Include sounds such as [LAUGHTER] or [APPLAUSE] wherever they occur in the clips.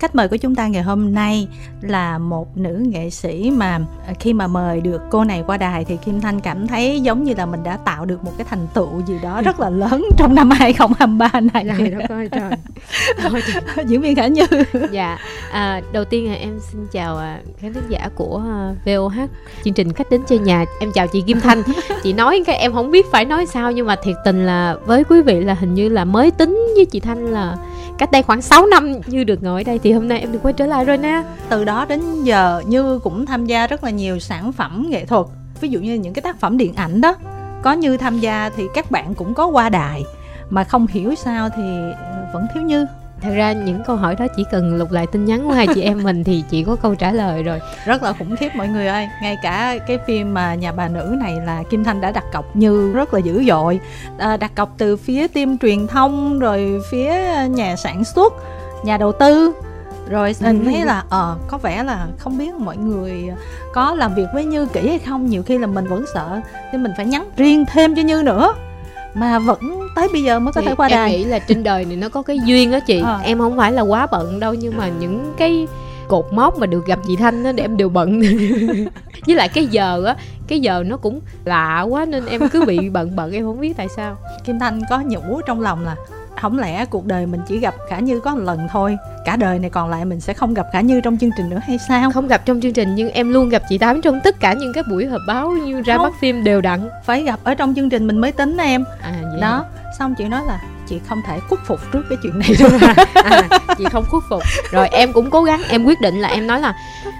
khách mời của chúng ta ngày hôm nay là một nữ nghệ sĩ mà khi mà mời được cô này qua đài thì Kim Thanh cảm thấy giống như là mình đã tạo được một cái thành tựu gì đó rất là lớn [LAUGHS] trong năm 2023 này. Trời đất ơi trời. [LAUGHS] Diễn viên Khả Như. Dạ, à, đầu tiên là em xin chào à, khán thính giả của à, VOH chương trình khách đến chơi nhà. Em chào chị Kim Thanh. [LAUGHS] chị nói cái em không biết phải nói sao nhưng mà thiệt tình là với quý vị là hình như là mới tính với chị Thanh là cách đây khoảng 6 năm như được ngồi ở đây thì hôm nay em được quay trở lại rồi nè. Từ đó đến giờ, như cũng tham gia rất là nhiều sản phẩm nghệ thuật, ví dụ như những cái tác phẩm điện ảnh đó. Có như tham gia thì các bạn cũng có qua đài, mà không hiểu sao thì vẫn thiếu như thật ra những câu hỏi đó chỉ cần lục lại tin nhắn của hai chị em mình thì chị có câu trả lời rồi. Rất là khủng khiếp mọi người ơi. Ngay cả cái phim mà nhà bà nữ này là kim thanh đã đặt cọc như rất là dữ dội. À, đặt cọc từ phía team truyền thông rồi phía nhà sản xuất nhà đầu tư. Rồi mình thấy là ờ uh, có vẻ là không biết mọi người có làm việc với như kỹ hay không. Nhiều khi là mình vẫn sợ nên mình phải nhắn riêng thêm cho như nữa mà vẫn tới bây giờ mới có thì thể qua đài. em nghĩ là trên đời này nó có cái duyên đó chị. À. em không phải là quá bận đâu nhưng mà những cái cột mốc mà được gặp chị thanh á để em đều bận. [LAUGHS] Với lại cái giờ á cái giờ nó cũng lạ quá nên em cứ bị bận bận em không biết tại sao. Kim thanh có nhủ trong lòng là không lẽ cuộc đời mình chỉ gặp khả như có một lần thôi? Cả đời này còn lại mình sẽ không gặp khả như trong chương trình nữa hay sao? Không gặp trong chương trình nhưng em luôn gặp chị tám trong tất cả những cái buổi họp báo như ra mắt phim đều đặn. Phải gặp ở trong chương trình mình mới tính em. À, vậy đó xong chị nói là chị không thể khuất phục trước cái chuyện này [LAUGHS] được. À, chị không khuất phục. Rồi em cũng cố gắng em quyết định là em nói là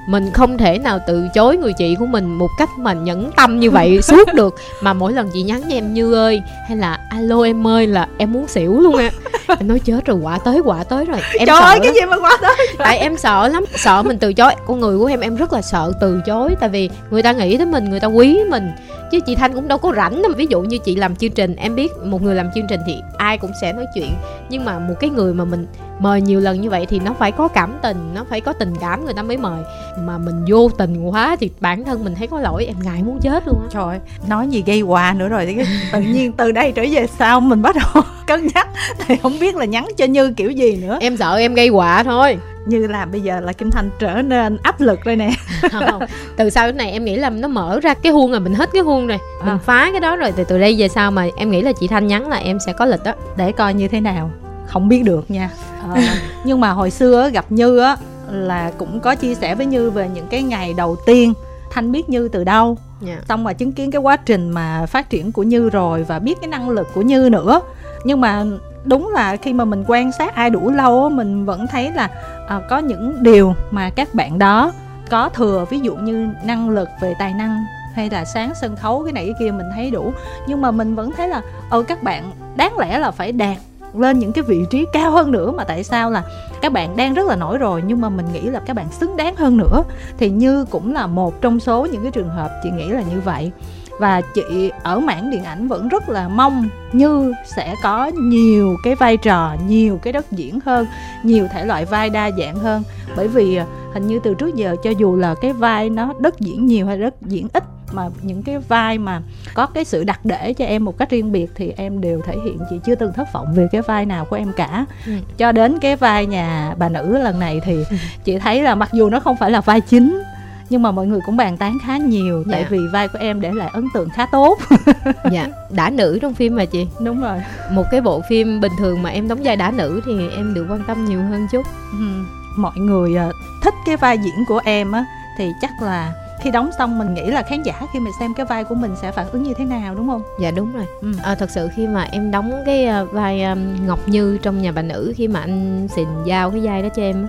mình không thể nào từ chối người chị của mình một cách mà nhẫn tâm như vậy [LAUGHS] suốt được. Mà mỗi lần chị nhắn cho em như ơi hay là alo em ơi là em muốn xỉu luôn á. Em nói chết rồi quả tới quả tới rồi em trời ơi cái gì mà quả tới? Tại em sợ lắm sợ mình từ chối. Con người của em em rất là sợ từ chối. Tại vì người ta nghĩ tới mình người ta quý mình chứ chị thanh cũng đâu có rảnh đâu. Ví dụ như chị làm chương trình, em biết một người làm chương trình thì ai cũng sẽ nói chuyện. Nhưng mà một cái người mà mình mời nhiều lần như vậy thì nó phải có cảm tình nó phải có tình cảm người ta mới mời. Mà mình vô tình quá thì bản thân mình thấy có lỗi em ngại muốn chết luôn á. Trời nói gì gây quà nữa rồi tự nhiên từ đây trở về sau mình bắt đầu [LAUGHS] cân nhắc. Thì không biết là nhắn cho như kiểu gì nữa. Em sợ em gây quà thôi. Như là bây giờ là kim thanh trở nên áp lực rồi nè. [LAUGHS] Không, từ sau cái này em nghĩ là nó mở ra cái huông rồi mình hết cái huông rồi. Mình à. phá cái đó rồi. Từ từ đây về sau mà em nghĩ là chị thanh nhắn là em sẽ có lịch đó để coi như thế nào không biết được nha à, [LAUGHS] nhưng mà hồi xưa gặp như á là cũng có chia sẻ với như về những cái ngày đầu tiên thanh biết như từ đâu yeah. Dạ. xong mà chứng kiến cái quá trình mà phát triển của như rồi và biết cái năng lực của như nữa nhưng mà đúng là khi mà mình quan sát ai đủ lâu mình vẫn thấy là à, có những điều mà các bạn đó có thừa ví dụ như năng lực về tài năng hay là sáng sân khấu cái này cái kia mình thấy đủ nhưng mà mình vẫn thấy là ờ các bạn đáng lẽ là phải đạt lên những cái vị trí cao hơn nữa mà tại sao là các bạn đang rất là nổi rồi, nhưng mà mình nghĩ là các bạn xứng đáng hơn nữa. Thì như cũng là một trong số những cái trường hợp chị nghĩ là như vậy. Và chị ở mảng điện ảnh vẫn rất là mong như sẽ có nhiều cái vai trò, nhiều cái đất diễn hơn, nhiều thể loại vai đa dạng hơn. Bởi vì à, hình như từ trước giờ cho dù là cái vai nó đất diễn nhiều hay đất diễn ít mà những cái vai mà có cái sự đặc để cho em một cách riêng biệt thì em đều thể hiện chị chưa từng thất vọng về cái vai nào của em cả ừ. cho đến cái vai nhà bà nữ lần này thì ừ. chị thấy là mặc dù nó không phải là vai chính nhưng mà mọi người cũng bàn tán khá nhiều dạ. tại vì vai của em để lại ấn tượng khá tốt [LAUGHS] dạ đã nữ trong phim mà chị đúng rồi một cái bộ phim bình thường mà em đóng vai đã nữ thì em được quan tâm nhiều hơn chút ừ. mọi người uh, thích cái vai diễn của em á thì chắc là khi đóng xong mình nghĩ là khán giả khi mình xem cái vai của mình sẽ phản ứng như thế nào đúng không dạ đúng rồi ừ. à, thật sự khi mà em đóng cái uh, vai um, ngọc như trong nhà bà nữ khi mà anh xìn giao cái vai đó cho em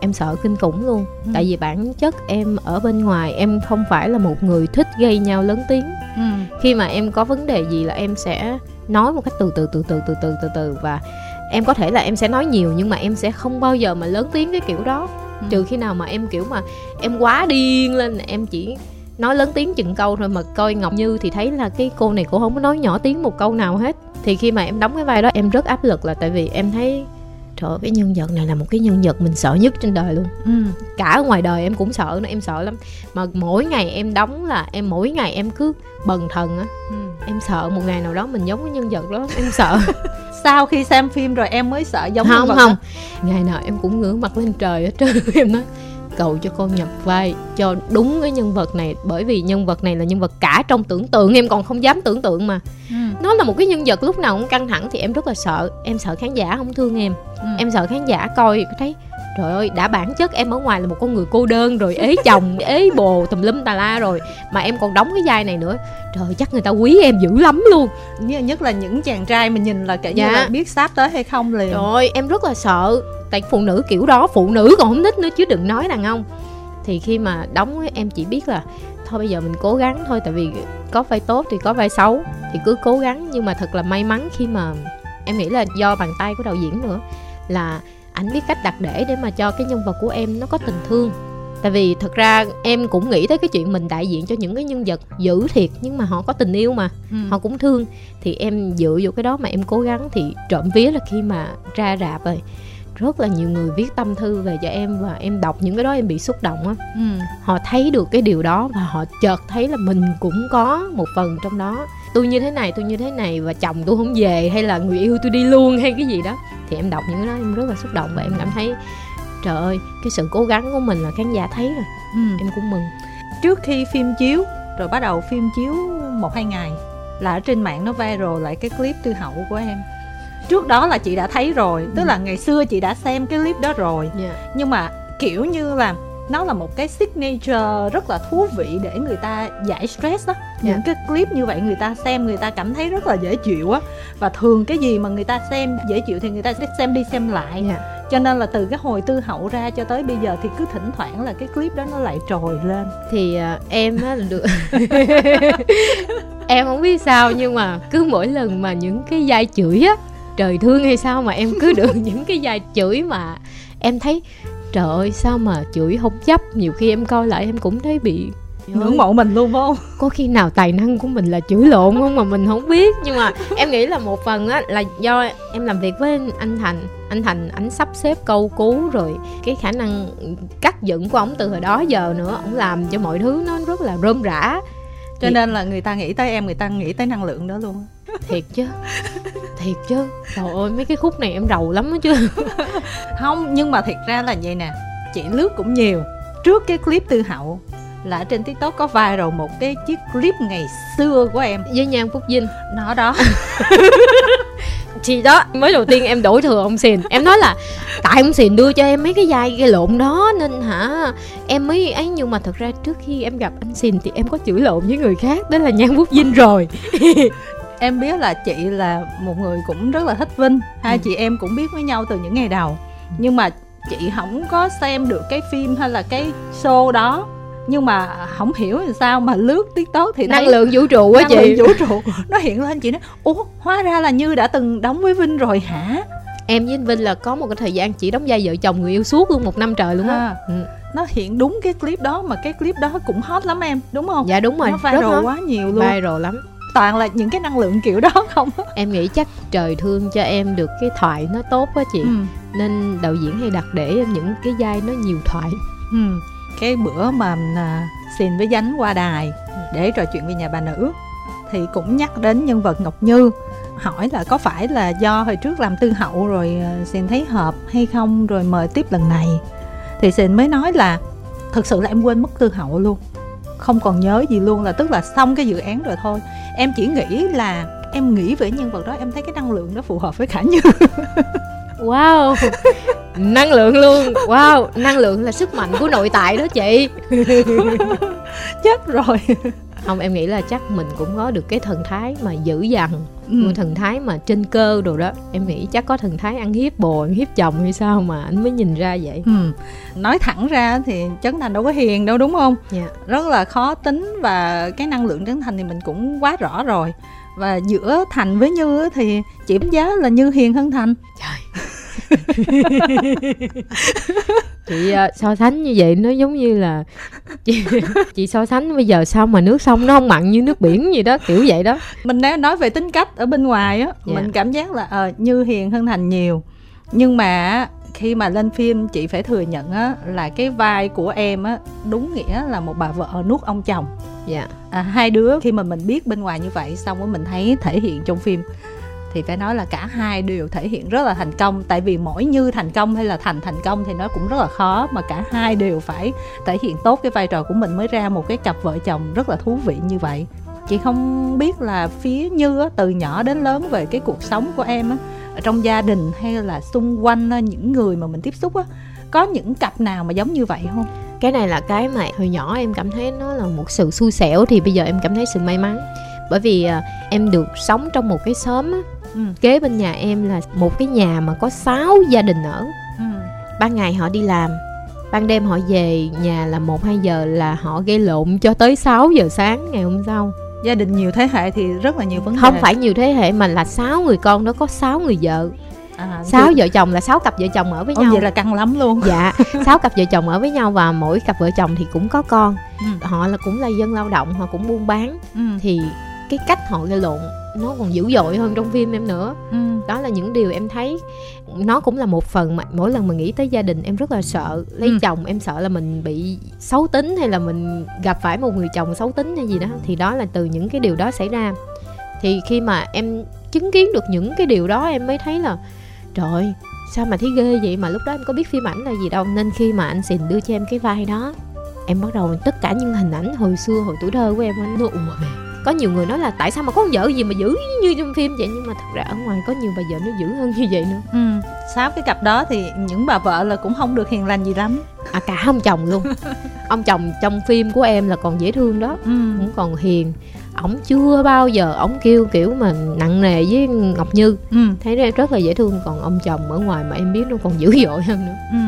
em sợ kinh khủng luôn ừ. tại vì bản chất em ở bên ngoài em không phải là một người thích gây nhau lớn tiếng ừ. khi mà em có vấn đề gì là em sẽ nói một cách từ từ từ từ từ từ từ từ và em có thể là em sẽ nói nhiều nhưng mà em sẽ không bao giờ mà lớn tiếng cái kiểu đó ừ. trừ khi nào mà em kiểu mà em quá điên lên em chỉ nói lớn tiếng chừng câu thôi mà coi ngọc như thì thấy là cái cô này cô không có nói nhỏ tiếng một câu nào hết thì khi mà em đóng cái vai đó em rất áp lực là tại vì em thấy trời ơi, cái nhân vật này là một cái nhân vật mình sợ nhất trên đời luôn ừ. cả ở ngoài đời em cũng sợ nữa em sợ lắm mà mỗi ngày em đóng là em mỗi ngày em cứ bần thần á ừ. em sợ một ngày nào đó mình giống cái nhân vật đó em sợ [LAUGHS] sau khi xem phim rồi em mới sợ giống không không đó? ngày nào em cũng ngửa mặt lên trời hết trơn em nói cầu cho con nhập vai cho đúng cái nhân vật này bởi vì nhân vật này là nhân vật cả trong tưởng tượng em còn không dám tưởng tượng mà ừ. nó là một cái nhân vật lúc nào cũng căng thẳng thì em rất là sợ em sợ khán giả không thương em ừ. em sợ khán giả coi thấy trời ơi đã bản chất em ở ngoài là một con người cô đơn rồi ế chồng ế bồ tùm lum tà la rồi. Mà em còn đóng cái vai này nữa. Trời chắc người ta quý em dữ lắm luôn. Nhất là những chàng trai mà nhìn là kể dạ. như là biết sắp tới hay không liền. Trời em rất là sợ. Tại phụ nữ kiểu đó phụ nữ còn không thích nữa chứ đừng nói đàn ông. Thì khi mà đóng em chỉ biết là thôi bây giờ mình cố gắng thôi tại vì có vai tốt thì có vai xấu thì cứ cố gắng. Nhưng mà thật là may mắn khi mà em nghĩ là do bàn tay của đạo diễn nữa là ảnh biết cách đặt để để mà cho cái nhân vật của em nó có tình thương. Tại vì thật ra em cũng nghĩ tới cái chuyện mình đại diện cho những cái nhân vật dữ thiệt nhưng mà họ có tình yêu mà ừ. họ cũng thương. Thì em dựa vô cái đó mà em cố gắng thì trộm vía là khi mà ra rạp rồi rất là nhiều người viết tâm thư về cho em và em đọc những cái đó em bị xúc động á. Ừ. họ thấy được cái điều đó và họ chợt thấy là mình cũng có một phần trong đó. Tôi như thế này tôi như thế này và chồng tôi không về hay là người yêu tôi đi luôn hay cái gì đó. Thì em đọc những cái đó em rất là xúc động và em cảm thấy trời ơi cái sự cố gắng của mình là khán giả thấy rồi. Ừ. em cũng mừng. Trước khi phim chiếu rồi bắt đầu phim chiếu một hai ngày là ở trên mạng nó viral lại cái clip tư hậu của em trước đó là chị đã thấy rồi tức ừ. là ngày xưa chị đã xem cái clip đó rồi yeah. Dạ. nhưng mà kiểu như là nó là một cái signature rất là thú vị để người ta giải stress đó yeah. những cái clip như vậy người ta xem người ta cảm thấy rất là dễ chịu á và thường cái gì mà người ta xem dễ chịu thì người ta sẽ xem đi xem lại yeah. cho nên là từ cái hồi tư hậu ra cho tới bây giờ thì cứ thỉnh thoảng là cái clip đó nó lại trồi lên thì uh, em á được [LAUGHS] em không biết sao nhưng mà cứ mỗi lần mà những cái vai chửi á trời thương hay sao mà em cứ được [LAUGHS] những cái vai chửi mà em thấy trời ơi sao mà chửi không chấp? Nhiều khi em coi lại em cũng thấy bị ngưỡng mộ mình luôn phải không? Có khi nào tài năng của mình là chửi lộn không mà mình không biết? Nhưng mà em nghĩ là một phần á là do em làm việc với anh thành. Anh thành ảnh sắp xếp câu cú rồi cái khả năng cắt dựng của ổng từ hồi đó giờ nữa. Ổng làm cho mọi thứ nó rất là rôm rã. Cho thì... nên là người ta nghĩ tới em người ta nghĩ tới năng lượng đó luôn thiệt chứ thiệt chứ. Trời ơi mấy cái khúc này em rầu lắm đó chứ. [LAUGHS] Không nhưng mà thiệt ra là vậy nè chị lướt cũng nhiều. Trước cái clip tư hậu là trên tiktok có viral một cái chiếc clip ngày xưa của em. Với nhan phúc vinh. Nó đó. [LAUGHS] Thì đó mới đầu tiên em đổi thừa ông xìn em nói là tại ông xìn đưa cho em mấy cái vai gây lộn đó nên hả em mới ấy. Nhưng mà thật ra trước khi em gặp anh xìn thì em có chửi lộn với người khác đó là nhan phúc vinh rồi [LAUGHS] em biết là chị là một người cũng rất là thích vinh. Hai ừ. chị em cũng biết với nhau từ những ngày đầu. Nhưng mà chị không có xem được cái phim hay là cái show đó. Nhưng mà không hiểu làm sao mà lướt tiktok thì năng lượng vũ trụ á chị lượng vũ trụ. [LAUGHS] Nó hiện lên chị nói ủa hóa ra là như đã từng đóng với vinh rồi hả? Em với anh vinh là có một cái thời gian chỉ đóng vai vợ chồng người yêu suốt luôn một năm trời luôn á. À, ừ. nó hiện đúng cái clip đó mà cái clip đó cũng hot lắm em đúng không? Dạ đúng rồi. Nó viral quá nhiều luôn. Viral lắm toàn là những cái năng lượng kiểu đó [LAUGHS] không? Em nghĩ chắc trời thương cho em được cái thoại nó tốt quá chị. Ừ. nên đạo diễn hay đặt để em những cái vai nó nhiều thoại. Ừ. cái bữa mà à, xin với dánh qua đài để trò chuyện về nhà bà nữ thì cũng nhắc đến nhân vật ngọc như hỏi là có phải là do hồi trước làm tư hậu rồi à, xin thấy hợp hay không rồi mời tiếp lần này. Thì xin mới nói là thực sự là em quên mất tư hậu luôn. Không còn nhớ gì luôn là tức là xong cái dự án rồi thôi em chỉ nghĩ là em nghĩ về nhân vật đó em thấy cái năng lượng đó phù hợp với khả như. [LAUGHS] Wow. Năng lượng luôn. Wow năng lượng là sức mạnh của nội tại đó chị. [LAUGHS] Chết rồi không em nghĩ là chắc mình cũng có được cái thần thái mà dữ dằn ừ. thần thái mà trên cơ đồ đó em nghĩ chắc có thần thái ăn hiếp bồ ăn hiếp chồng hay sao mà anh mới nhìn ra vậy ừ. nói thẳng ra thì trấn thành đâu có hiền đâu đúng không yeah. Dạ. rất là khó tính và cái năng lượng trấn thành thì mình cũng quá rõ rồi và giữa thành với như thì đánh giá là như hiền hơn thành trời [LAUGHS] chị uh, so sánh như vậy nó giống như là chị, chị so sánh bây giờ sao mà nước sông nó không mặn như nước biển gì đó kiểu vậy đó. Mình đang nói về tính cách ở bên ngoài á dạ. mình cảm giác là uh, như hiền hơn thành nhiều. Nhưng mà khi mà lên phim chị phải thừa nhận á là cái vai của em á đúng nghĩa là một bà vợ nuốt ông chồng. Dạ. À, hai đứa khi mà mình biết bên ngoài như vậy xong rồi mình thấy thể hiện trong phim thì phải nói là cả hai đều thể hiện rất là thành công. Tại vì mỗi như thành công hay là thành thành công thì nó cũng rất là khó mà cả hai đều phải thể hiện tốt cái vai trò của mình mới ra một cái cặp vợ chồng rất là thú vị như vậy. Chị không biết là phía như á, từ nhỏ đến lớn về cái cuộc sống của em á ở trong gia đình hay là xung quanh những người mà mình tiếp xúc á có những cặp nào mà giống như vậy không? Cái này là cái mà hồi nhỏ em cảm thấy nó là một sự xui xẻo thì bây giờ em cảm thấy sự may mắn. Bởi vì à, em được sống trong một cái xóm á, ừ. kế bên nhà em là một cái nhà mà có 6 gia đình ở ừ. ban ngày họ đi làm ban đêm họ về nhà là một hai giờ là họ gây lộn cho tới 6 giờ sáng ngày hôm sau gia đình nhiều thế hệ thì rất là nhiều vấn đề không phải nhiều thế hệ mà là sáu người con đó có sáu người vợ à, sáu vợ chồng là sáu cặp vợ chồng ở với Ồ, nhau vậy là căng lắm luôn dạ [LAUGHS] sáu cặp vợ chồng ở với nhau và mỗi cặp vợ chồng thì cũng có con ừ. họ là cũng là dân lao động họ cũng buôn bán ừ. thì cái cách họ gây lộn nó còn dữ dội hơn trong phim em nữa. Ừ. đó là những điều em thấy. Nó cũng là một phần mà mỗi lần mà nghĩ tới gia đình em rất là sợ. Lấy ừ. chồng em sợ là mình bị xấu tính hay là mình gặp phải một người chồng xấu tính hay gì đó. Thì đó là từ những cái điều đó xảy ra. Thì khi mà em chứng kiến được những cái điều đó em mới thấy là trời sao mà thấy ghê vậy? Mà lúc đó em có biết phim ảnh là gì đâu. Nên khi mà anh xìn đưa cho em cái vai đó em bắt đầu tất cả những hình ảnh hồi xưa hồi tuổi thơ của em nó ùa về có nhiều người nói là tại sao mà có con vợ gì mà dữ như trong phim vậy? Nhưng mà thật ra ở ngoài có nhiều bà vợ nó dữ hơn [LAUGHS] như vậy nữa. Ừ sáu cái cặp đó thì những bà vợ là cũng không được hiền lành gì lắm. À cả ông chồng luôn. [LAUGHS] Ông chồng trong phim của em là còn dễ thương đó ừ. cũng còn hiền. Ổng chưa bao giờ ổng kêu kiểu mà nặng nề với ngọc như. Ừ. thấy ra rất là dễ thương còn ông chồng ở ngoài mà em biết nó còn dữ dội hơn nữa. Ừ.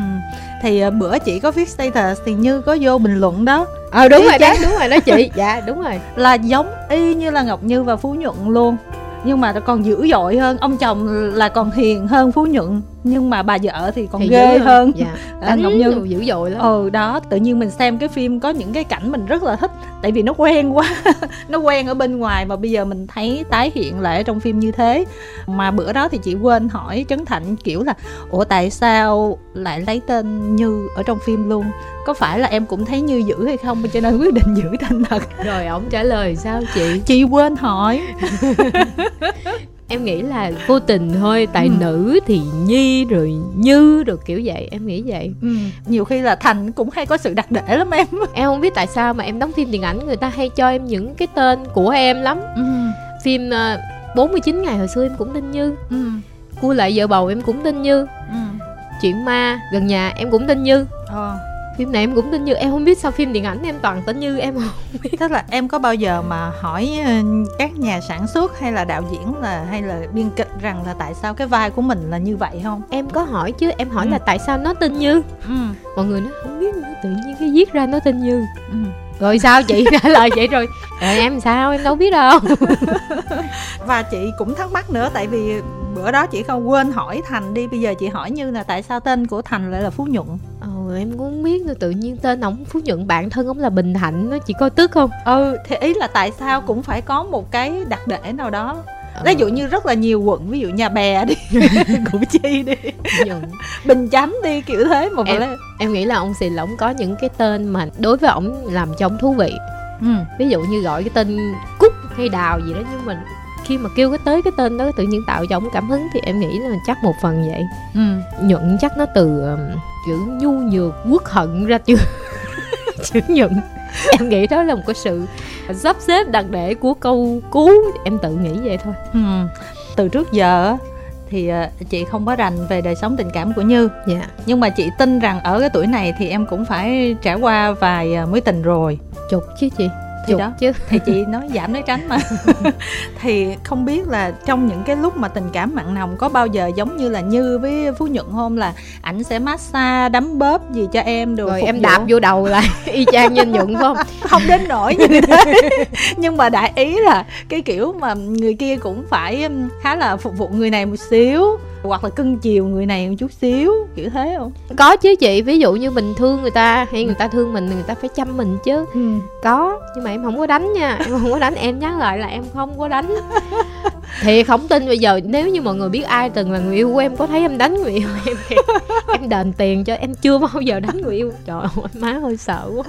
thì uh, bữa chị có viết status thì như có vô bình luận đó ờ đúng rồi đó đúng rồi đó chị. [LAUGHS] Dạ đúng rồi. Là giống y như là ngọc như và phú nhuận luôn. Nhưng mà còn dữ dội hơn ông chồng là còn hiền hơn phú nhuận nhưng mà bà vợ thì còn thì ghê hơn, hơn. Dạ. À, ngọc như dữ dội lắm. Ừ đó tự nhiên mình xem cái phim có những cái cảnh mình rất là thích tại vì nó quen quá. [LAUGHS] Nó quen ở bên ngoài mà bây giờ mình thấy tái hiện lại ở trong phim như thế. Mà bữa đó thì chị quên hỏi trấn thạnh kiểu là ủa tại sao lại lấy tên như ở trong phim luôn? Có phải là em cũng thấy như dữ hay không? Cho nên quyết định giữ tên thật. Rồi ông trả lời sao chị? Chị quên hỏi [LAUGHS] em nghĩ là vô tình thôi tại ừ. nữ thì nhi rồi như rồi kiểu vậy em nghĩ vậy ừ. nhiều khi là thành cũng hay có sự đặc để lắm em [LAUGHS] em không biết tại sao mà em đóng phim điện ảnh người ta hay cho em những cái tên của em lắm ừ. phim uh, 49 ngày hồi xưa em cũng tin như ừ. cua lại vợ bầu em cũng tin như ừ. chuyện ma gần nhà em cũng tin như ờ phim này em cũng tin như em không biết sao phim điện ảnh em toàn tin như em không biết. Tức là em có bao giờ mà hỏi ờ, các nhà sản xuất hay là đạo diễn là hay là biên kịch rằng là tại sao cái vai của mình là như vậy không? Em có hỏi chứ em hỏi ừ. là tại sao nó tin như? Ừ. mọi người nói không biết nữa tự nhiên cái viết ra nó tin như. Ừ. rồi sao chị? [LAUGHS] Trả lời vậy rồi. Rồi em sao? Em đâu biết đâu. [LAUGHS] Và chị cũng thắc mắc nữa tại vì bữa đó chị không quên hỏi thành đi bây giờ chị hỏi như là tại sao tên của thành lại là phú nhuận ừ em cũng không biết nữa. Tự nhiên tên ổng phú nhuận bạn thân ổng là bình thạnh nó chỉ coi tức không? Ừ thì ý là tại sao cũng phải có một cái đặc để nào đó. Ừ. ví dụ như rất là nhiều quận ví dụ nhà bè đi [LAUGHS] củ chi đi. Bình chánh đi kiểu thế mà em, em nghĩ là ông xì là ông có những cái tên mà đối với ổng làm cho ông thú vị. Ừ. ví dụ như gọi cái tên cúc hay đào gì đó nhưng mà khi mà kêu cái tới cái tên đó tự nhiên tạo cho ông cảm hứng thì em nghĩ là chắc một phần vậy. Ừ. nhuận chắc nó từ um, chữ nhu nhược quốc hận ra chữ [LAUGHS] chữ nhuận em nghĩ đó là một cái sự sắp xếp đặc để của câu cú em tự nghĩ vậy thôi ừ. từ trước giờ thì uh, chị không có rành về đời sống tình cảm của Như. Dạ. Nhưng mà chị tin rằng ở cái tuổi này thì em cũng phải trải qua vài uh, mối tình rồi. Chục chứ chị thì đó. chứ. Thì chị nói giảm nói tránh mà. [LAUGHS] Thì không biết là trong những cái lúc mà tình cảm mặn nồng có bao giờ giống như là như với phú nhuận không? Là ảnh sẽ massage đấm bóp gì cho em được rồi em vụ. đạp vô đầu lại [LAUGHS] y chang nhân nhuận không? Không đến nỗi như thế. [LAUGHS] Nhưng mà đại ý là cái kiểu mà người kia cũng phải khá là phục vụ người này một xíu hoặc là cưng chiều người này một chút xíu kiểu thế không? Có chứ chị ví dụ như mình thương người ta hay người ta thương mình người ta phải chăm mình chứ. Ừ. có nhưng mà em không có đánh nha em không có đánh em nhắc lại là em không có đánh [LAUGHS] thì không tin bây giờ nếu như mọi người biết ai từng là người yêu của em có thấy em đánh người yêu em thì [LAUGHS] em đền tiền cho em chưa bao giờ đánh người yêu trời ơi má hơi sợ quá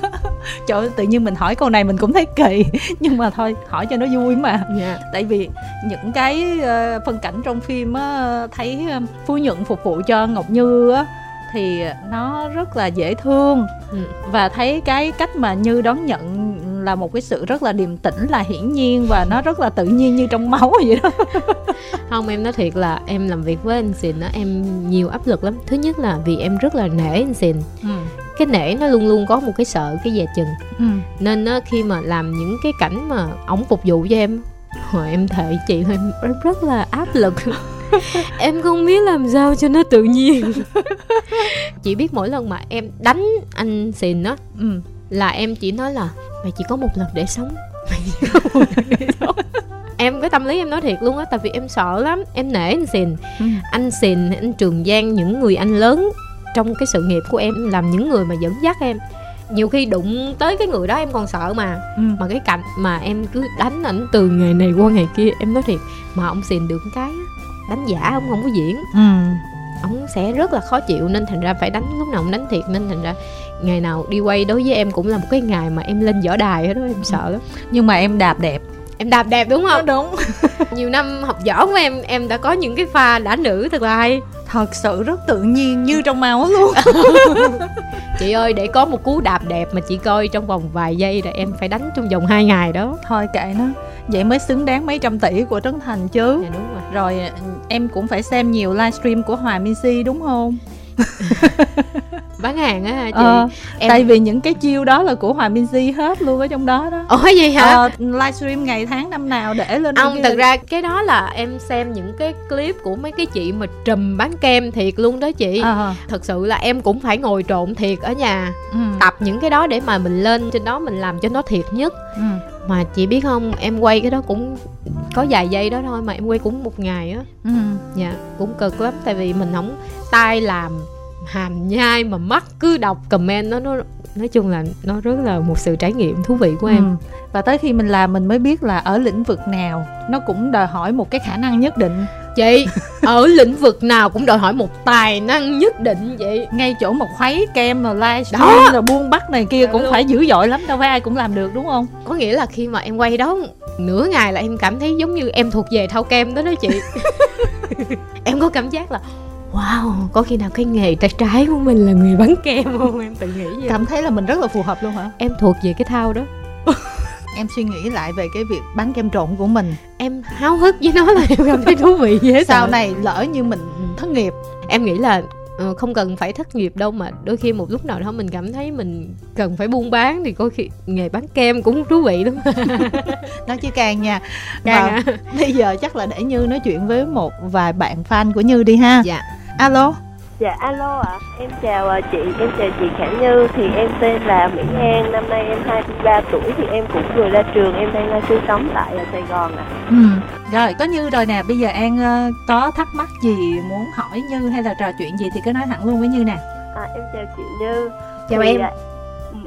[LAUGHS] trời tự nhiên mình hỏi câu này mình cũng thấy kỳ [LAUGHS] nhưng mà thôi hỏi cho nó vui mà yeah. Dạ. tại vì những cái uh, phân cảnh trong phim á thấy uh, phú nhuận phục vụ cho ngọc như á thì nó rất là dễ thương ừ. và thấy cái cách mà như đón nhận là một cái sự rất là điềm tĩnh là hiển nhiên và nó rất là tự nhiên như trong máu [LAUGHS] vậy đó không em nói thiệt là em làm việc với anh xìn đó em nhiều áp lực lắm thứ nhất là vì em rất là nể anh xìn ừ. cái nể nó luôn luôn có một cái sợ cái dè chừng ừ. nên đó, khi mà làm những cái cảnh mà ổng phục vụ cho em hồi em thề chị em rất là áp lực [LAUGHS] em không biết làm sao cho nó tự nhiên chỉ biết mỗi lần mà em đánh anh xìn á ừ. Là em chỉ nói là mày chỉ có một lần để sống. [LAUGHS] Mày chỉ có một lần để [LAUGHS] sống. Em cái tâm lý em nói thiệt luôn á tại vì em sợ lắm. Em nể anh xìn ừ. anh xìn anh trường giang những người anh lớn trong cái sự nghiệp của em làm những người mà dẫn dắt em. Nhiều khi đụng tới cái người đó em còn sợ mà. Ừ. mà cái cạnh mà em cứ đánh ảnh từ ngày này qua ngày kia em nói thiệt mà ông xìn được cái đánh giả ông không có diễn. Ừ ông sẽ rất là khó chịu nên thành ra phải đánh lúc nào cũng đánh thiệt nên thành ra ngày nào đi quay đối với em cũng là một cái ngày mà em lên võ đài đó em sợ lắm. Nhưng mà em đạp đẹp. Em đạp đẹp đúng không? Đúng. [LAUGHS] Nhiều năm học võ của em em đã có những cái pha đã nữ thật là hay. Thật sự rất tự nhiên như trong máu luôn. [LAUGHS] Chị ơi để có một cú đạp đẹp mà chị coi trong vòng vài giây là em phải đánh trong vòng 2 ngày đó. Thôi kệ nó vậy mới xứng đáng mấy trăm tỷ của trấn thành chứ dạ, đúng rồi. rồi em cũng phải xem nhiều livestream của hòa minzy đúng không [LAUGHS] bán hàng á chị ờ, em... tại vì những cái chiêu đó là của hòa minzy hết luôn ở trong đó đó ồ gì hả ờ, livestream ngày tháng năm nào để lên ông thật ra cái đó là em xem những cái clip của mấy cái chị mà trùm bán kem thiệt luôn đó chị ờ. thật sự là em cũng phải ngồi trộn thiệt ở nhà ừ. tập những cái đó để mà mình lên trên đó mình làm cho nó thiệt nhất ừ. mà chị biết không em quay cái đó cũng có vài giây đó thôi mà em quay cũng một ngày á ừ. dạ cũng cực lắm tại vì mình không tay làm hàm nhai mà mắt cứ đọc comment nó nó nói chung là nó rất là một sự trải nghiệm thú vị của em. Ừ. và tới khi mình làm mình mới biết là ở lĩnh vực nào nó cũng đòi hỏi một cái khả năng nhất định. Chị ở lĩnh vực nào cũng đòi hỏi một tài năng nhất định vậy ngay chỗ mà khuấy kem rồi livestream rồi buôn bắt này kia cũng phải dữ dội lắm đâu phải ai cũng làm được đúng không? Có nghĩa là khi mà em quay đó nửa ngày là em cảm thấy giống như em thuộc về thau kem đó đó chị. [LAUGHS] Em có cảm giác là wow có khi nào cái nghề trái trái của mình là nghề bán kem không? Em tự nghĩ vậy. Cảm thấy là mình rất là phù hợp luôn hả? Em thuộc về cái thao đó. [LAUGHS] Em suy nghĩ lại về cái việc bán kem trộn của mình. Em háo hức với nó là em cảm thấy thú vị dễ sau này lỡ như mình thất nghiệp. Em nghĩ là ờ, không cần phải thất nghiệp đâu mà đôi khi một lúc nào đó mình cảm thấy mình cần phải buôn bán thì có khi nghề bán kem cũng thú vị lắm. [LAUGHS] Nói chứ càng nha. Càng à. bây giờ chắc là để như nói chuyện với một vài bạn fan của như đi ha. Dạ alo? Dạ alo ạ, à. em chào à, chị, em chào chị Khả Như. Thì em tên là Mỹ An, năm nay em 23 tuổi Thì em cũng vừa ra trường, em đang à, sinh sống tại Sài Gòn ạ. À. ừ. Rồi, có Như rồi nè, bây giờ An có thắc mắc gì muốn hỏi Như hay là trò chuyện gì thì cứ nói thẳng luôn với Như nè. À, Em chào chị Như. Chào thì, em. à,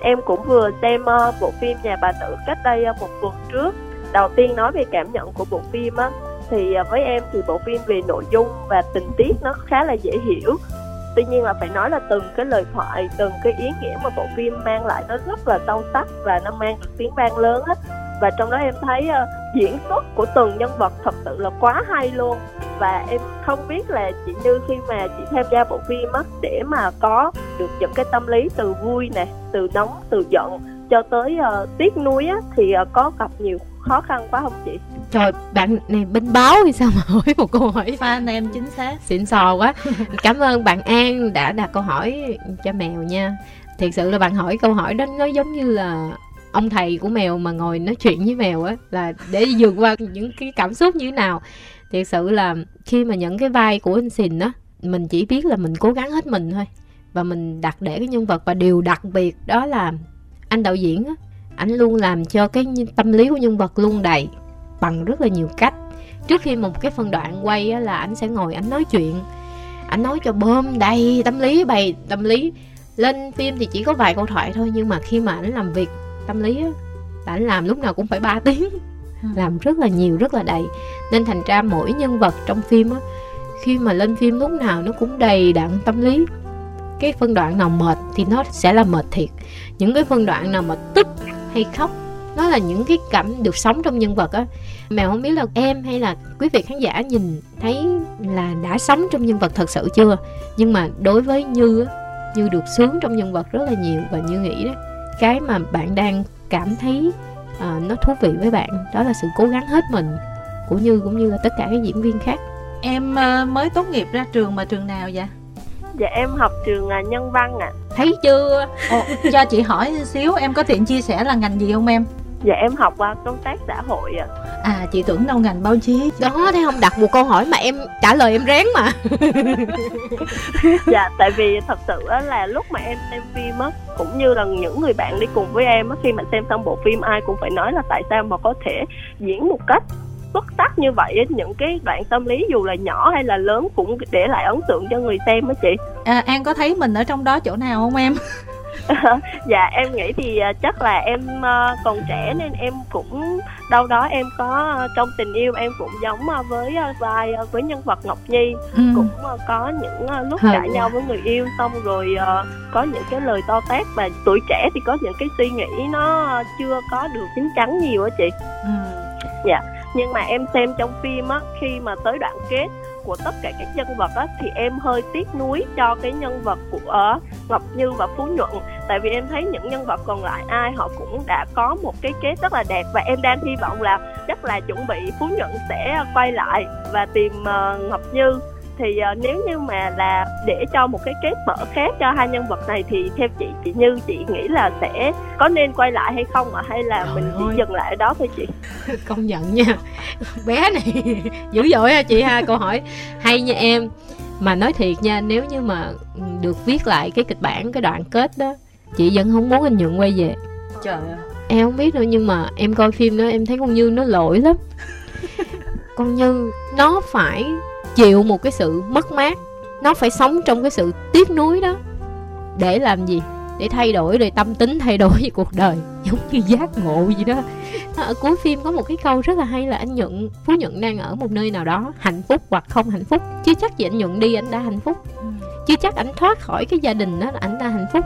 Em cũng vừa xem uh, bộ phim Nhà bà Tử cách đây uh, một tuần trước. Đầu tiên nói về cảm nhận của bộ phim á thì à, với em thì bộ phim về nội dung và tình tiết nó khá là dễ hiểu. Tuy nhiên là phải nói là từng cái lời thoại từng cái ý nghĩa mà bộ phim mang lại nó rất là sâu sắc và nó mang được tiếng vang lớn á. Và trong đó em thấy uh, diễn xuất của từng nhân vật thật sự là quá hay luôn. Và em không biết là chị như khi mà chị tham gia bộ phim á để mà có được những cái tâm lý từ vui nè từ nóng từ giận cho tới uh, tiếc nuối á thì uh, có gặp nhiều khó khăn quá không chị? Trời bạn này bên báo thì sao mà [LAUGHS] hỏi một câu hỏi? Fan em chính xác. Xịn sò quá. Cảm ơn bạn an đã đặt câu hỏi cho mèo nha. Thiệt sự là bạn hỏi câu hỏi đó nó giống như là ông thầy của mèo mà ngồi nói chuyện với mèo á là để vượt qua những cái cảm xúc như thế nào. Thiệt sự là khi mà nhận cái vai của anh xìn á mình chỉ biết là mình cố gắng hết mình thôi và mình đặt để cái nhân vật và điều đặc biệt đó là anh đạo diễn á anh luôn làm cho cái tâm lý của nhân vật luôn đầy bằng rất là nhiều cách. Trước khi một cái phân đoạn quay á, là anh sẽ ngồi anh nói chuyện. Anh nói cho bơm đầy tâm lý bày tâm lý. Lên phim thì chỉ có vài câu thoại thôi nhưng mà khi mà anh làm việc tâm lý á là anh làm lúc nào cũng phải 3 [LAUGHS] tiếng. Ừ. làm rất là nhiều rất là đầy. Nên thành ra mỗi nhân vật trong phim á khi mà lên phim lúc nào nó cũng đầy đặn tâm lý. Cái phân đoạn nào mệt thì nó sẽ là mệt thiệt. Những cái phân đoạn nào mà tức hay khóc. Nó là những cái cảm được sống trong nhân vật á. Mẹ không biết là em hay là quý vị khán giả nhìn thấy là đã sống trong nhân vật thật sự chưa? Nhưng mà đối với như á như được sướng trong nhân vật rất là nhiều và như nghĩ đó cái mà bạn đang cảm thấy uh, nó thú vị với bạn đó là sự cố gắng hết mình của như cũng như là tất cả các diễn viên khác. Em uh, mới tốt nghiệp ra trường mà trường nào vậy? Dạ em học trường uh, nhân văn ạ à. thấy chưa Ồ, cho chị hỏi xíu em có tiện chia sẻ là ngành gì không em dạ em học uh, công tác xã hội ạ à. à chị tưởng đâu ngành báo chí đó thế không đặt một câu hỏi mà em trả lời em rén mà [LAUGHS] dạ tại vì thật sự á là lúc mà em xem phim á cũng như là những người bạn đi cùng với em á khi mà xem xong bộ phim ai cũng phải nói là tại sao mà có thể diễn một cách xuất sắc như vậy những cái đoạn tâm lý dù là nhỏ hay là lớn cũng để lại ấn tượng cho người xem á chị. À, an có thấy mình ở trong đó chỗ nào không em? [LAUGHS] [LAUGHS] Dạ em nghĩ thì à, chắc là em ờ, còn trẻ nên em cũng đâu đó em có ờ, trong tình yêu em cũng giống với vai với nhân vật ngọc nhi. Ừ. cũng có những lúc cãi nhau với người yêu xong rồi có những cái lời to tát và tuổi trẻ thì có những cái suy nghĩ nó chưa có được chín chắn nhiều á chị. Ừ. dạ nhưng mà em xem trong phim á khi mà tới đoạn kết của tất cả các nhân vật á thì em hơi tiếc nuối cho cái nhân vật của ờ, Ngọc Như và Phú Nhuận. Tại vì em thấy những nhân vật còn lại ai họ cũng đã có một cái kết rất là đẹp. Và em đang hy vọng là chắc là chuẩn bị Phú Nhuận sẽ quay lại và tìm uh, Ngọc Như thì uh, nếu như mà là để cho một cái kết mở khác cho hai nhân vật này thì theo chị chị như chị nghĩ là sẽ có nên quay lại hay không ạ? Hay là Trời mình chỉ ơi. dừng lại ở đó thôi chị? [LAUGHS] Công nhận nha. Bé này [LAUGHS] dữ dội ha chị ha. Câu hỏi hay nha em. Mà nói thiệt nha nếu như mà được viết lại cái kịch bản cái đoạn kết đó chị vẫn không muốn anh nhuận quay về. Trời ơi. Em không biết đâu nhưng mà em coi phim đó em thấy con như nó lỗi lắm. [LAUGHS] Con như nó phải chịu một cái sự mất mát. Nó phải sống trong cái sự tiếc nuối đó. Để làm gì? Để thay đổi đời tâm tính thay đổi về [LAUGHS] cuộc đời giống như giác ngộ gì đó. Ở cuối phim có một cái câu rất là hay là anh nhuận phú nhuận đang ở một nơi nào đó hạnh phúc hoặc không hạnh phúc. Chưa chắc gì anh nhuận đi anh đã hạnh phúc. Ừ. chưa chắc anh thoát khỏi cái gia đình đó là anh đã hạnh phúc.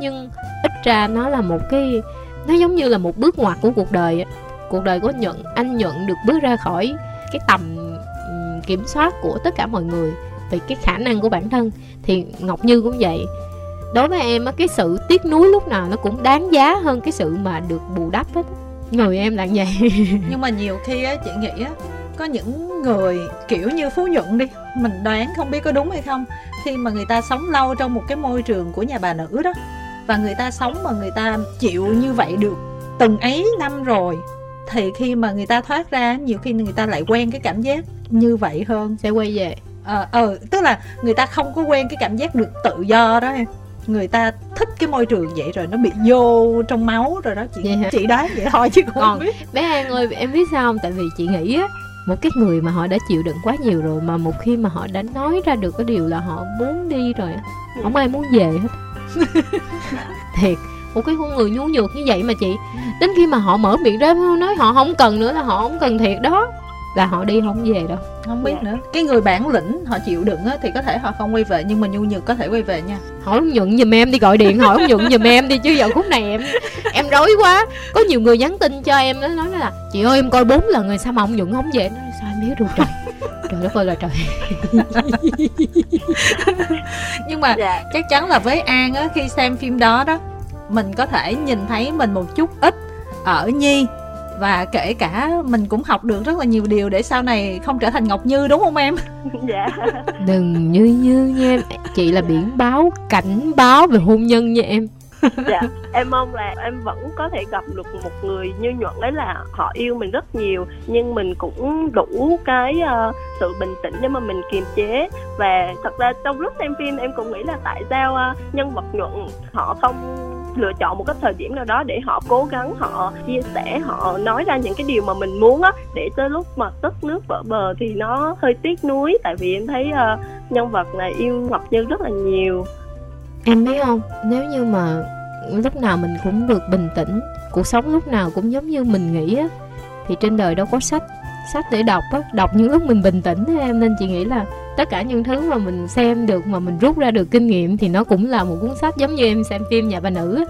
Nhưng ít ra nó là một cái nó giống như là một bước ngoặt của cuộc đời cuộc đời của anh nhuận anh nhuận được bước ra khỏi cái tầm kiểm soát của tất cả mọi người về cái khả năng của bản thân, thì ngọc như cũng vậy. Đối với em cái sự tiếc nuối lúc nào nó cũng đáng giá hơn cái sự mà được bù đắp hết. Người em là vậy. [LAUGHS] Nhưng mà nhiều khi á, chị nghĩ á, có những người kiểu như phú nhuận đi, mình đoán không biết có đúng hay không, khi mà người ta sống lâu trong một cái môi trường của nhà bà nữ đó, và người ta sống mà người ta chịu như vậy được từng ấy năm rồi, thì khi mà người ta thoát ra, nhiều khi người ta lại quen cái cảm giác như vậy hơn sẽ quay về. Ờ ờ tức là người ta không có quen cái cảm giác được tự do đó em. Người ta thích cái môi trường vậy rồi nó bị vô trong máu rồi đó chị vậy chị đoán vậy thôi chứ còn biết. bé An ơi em biết sao không? Tại vì chị nghĩ á một cái người mà họ đã chịu đựng quá nhiều rồi mà một khi mà họ đã nói ra được cái điều là họ muốn đi rồi không ai muốn về hết. [LAUGHS] Thiệt một cái con người nhu nhược như vậy mà chị đến khi mà họ mở miệng ra nói họ không cần nữa là họ không cần thiệt đó là họ đi không về đâu. Không biết yeah. nữa. Cái người bản lĩnh họ chịu đựng á thì có thể họ không quay về nhưng mà nhu nhược có thể quay về nha. Hỏi ông nhuận giùm em đi gọi điện hỏi ông nhuận giùm em đi chứ giờ khúc này em em rối quá. Có nhiều người nhắn tin cho em nó nói là chị ơi em coi bốn lần rồi sao mà ông nhuận không về? Nói sao em biết được trời? Trời đất ơi là trời. [LAUGHS] Nhưng mà yeah. Dạ. chắc chắn là với an á khi xem phim đó đó mình có thể nhìn thấy mình một chút ít ở nhi và kể cả mình cũng học được rất là nhiều điều để sau này không trở thành ngọc như đúng không em? [LAUGHS] Dạ. Đừng như như nha em. Chị là biển báo cảnh báo về hôn nhân nha em. Dạ em mong là em vẫn có thể gặp được một người như nhuận đấy là họ yêu mình rất nhiều nhưng mình cũng đủ cái uh, sự bình tĩnh để mà mình kiềm chế. Và thật ra trong lúc xem phim em cũng nghĩ là tại sao uh, nhân vật nhuận họ không lựa chọn một cái thời điểm nào đó để họ cố gắng họ chia sẻ họ nói ra những cái điều mà mình muốn á để tới lúc mà tất nước vỡ bờ thì nó hơi tiếc nuối. Tại vì em thấy uh, nhân vật này yêu ngọc như rất là nhiều. Em biết không? Nếu như mà lúc nào mình cũng được bình tĩnh cuộc sống lúc nào cũng giống như mình nghĩ á thì trên đời đâu có sách. Sách để đọc á đọc những lúc mình bình tĩnh em. Nên chị nghĩ là tất cả những thứ mà mình xem được mà mình rút ra được kinh nghiệm thì nó cũng là một cuốn sách giống như em xem phim nhà bà nữ.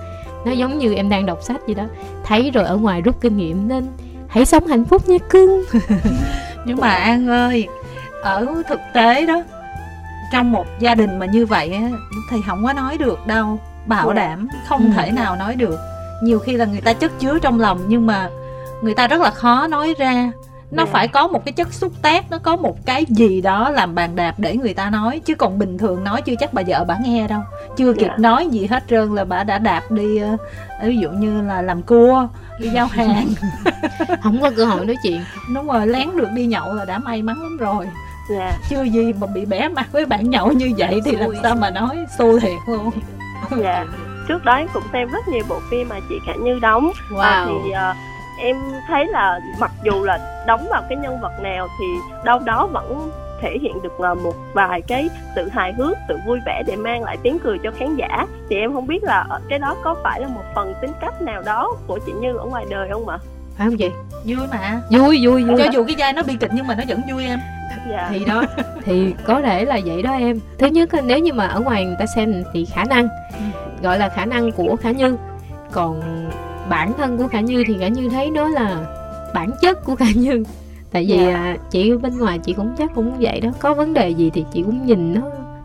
Nó giống như em đang đọc sách gì đó. Thấy rồi ở ngoài rút kinh nghiệm nên hãy sống hạnh phúc nha cưng. [LAUGHS] Nhưng mà an ơi ở thực tế đó trong một gia đình mà như vậy thì không có nói được đâu. Bảo đảm không ừ. thể nào nói được. Nhiều khi là người ta chất chứa trong lòng nhưng mà người ta rất là khó nói ra nó yeah. Dạ. phải có một cái chất xúc tác nó có một cái gì đó làm bàn đạp để người ta nói chứ còn bình thường nói chưa chắc bà vợ bà nghe đâu chưa kịp yeah. Dạ. nói gì hết trơn là bà đã đạp đi ờ, ví dụ như là làm cua đi giao [LAUGHS] hàng không có cơ hội nói chuyện đúng rồi lén được đi nhậu là đã may mắn lắm rồi yeah. chưa gì mà bị bẻ mặt với bạn nhậu như vậy thì làm sao mà nói xô thiệt luôn dạ trước đó cũng xem rất nhiều bộ phim mà chị Khả Như đóng wow. à, thì uh, em thấy là mặc dù là đóng vào cái nhân vật nào thì đâu đó vẫn thể hiện được là một vài cái sự hài hước sự vui vẻ để mang lại tiếng cười cho khán giả. Thì em không biết là cái đó có phải là một phần tính cách nào đó của chị Như ở ngoài đời không ạ? Phải không chị? Vui mà. Vui vui vui. Cho dù cái vai nó bi kịch nhưng mà nó vẫn vui em. Dạ. thì đó thì có thể là vậy đó em. Thứ nhất nếu như mà ở ngoài người ta xem thì khả năng ừ. gọi là khả năng của khả như. Còn bản thân của khả như thì khả như thấy đó là bản chất của khả như tại vì yeah. Dạ. À, chị bên ngoài chị cũng chắc cũng vậy đó có vấn đề gì thì chị cũng nhìn nó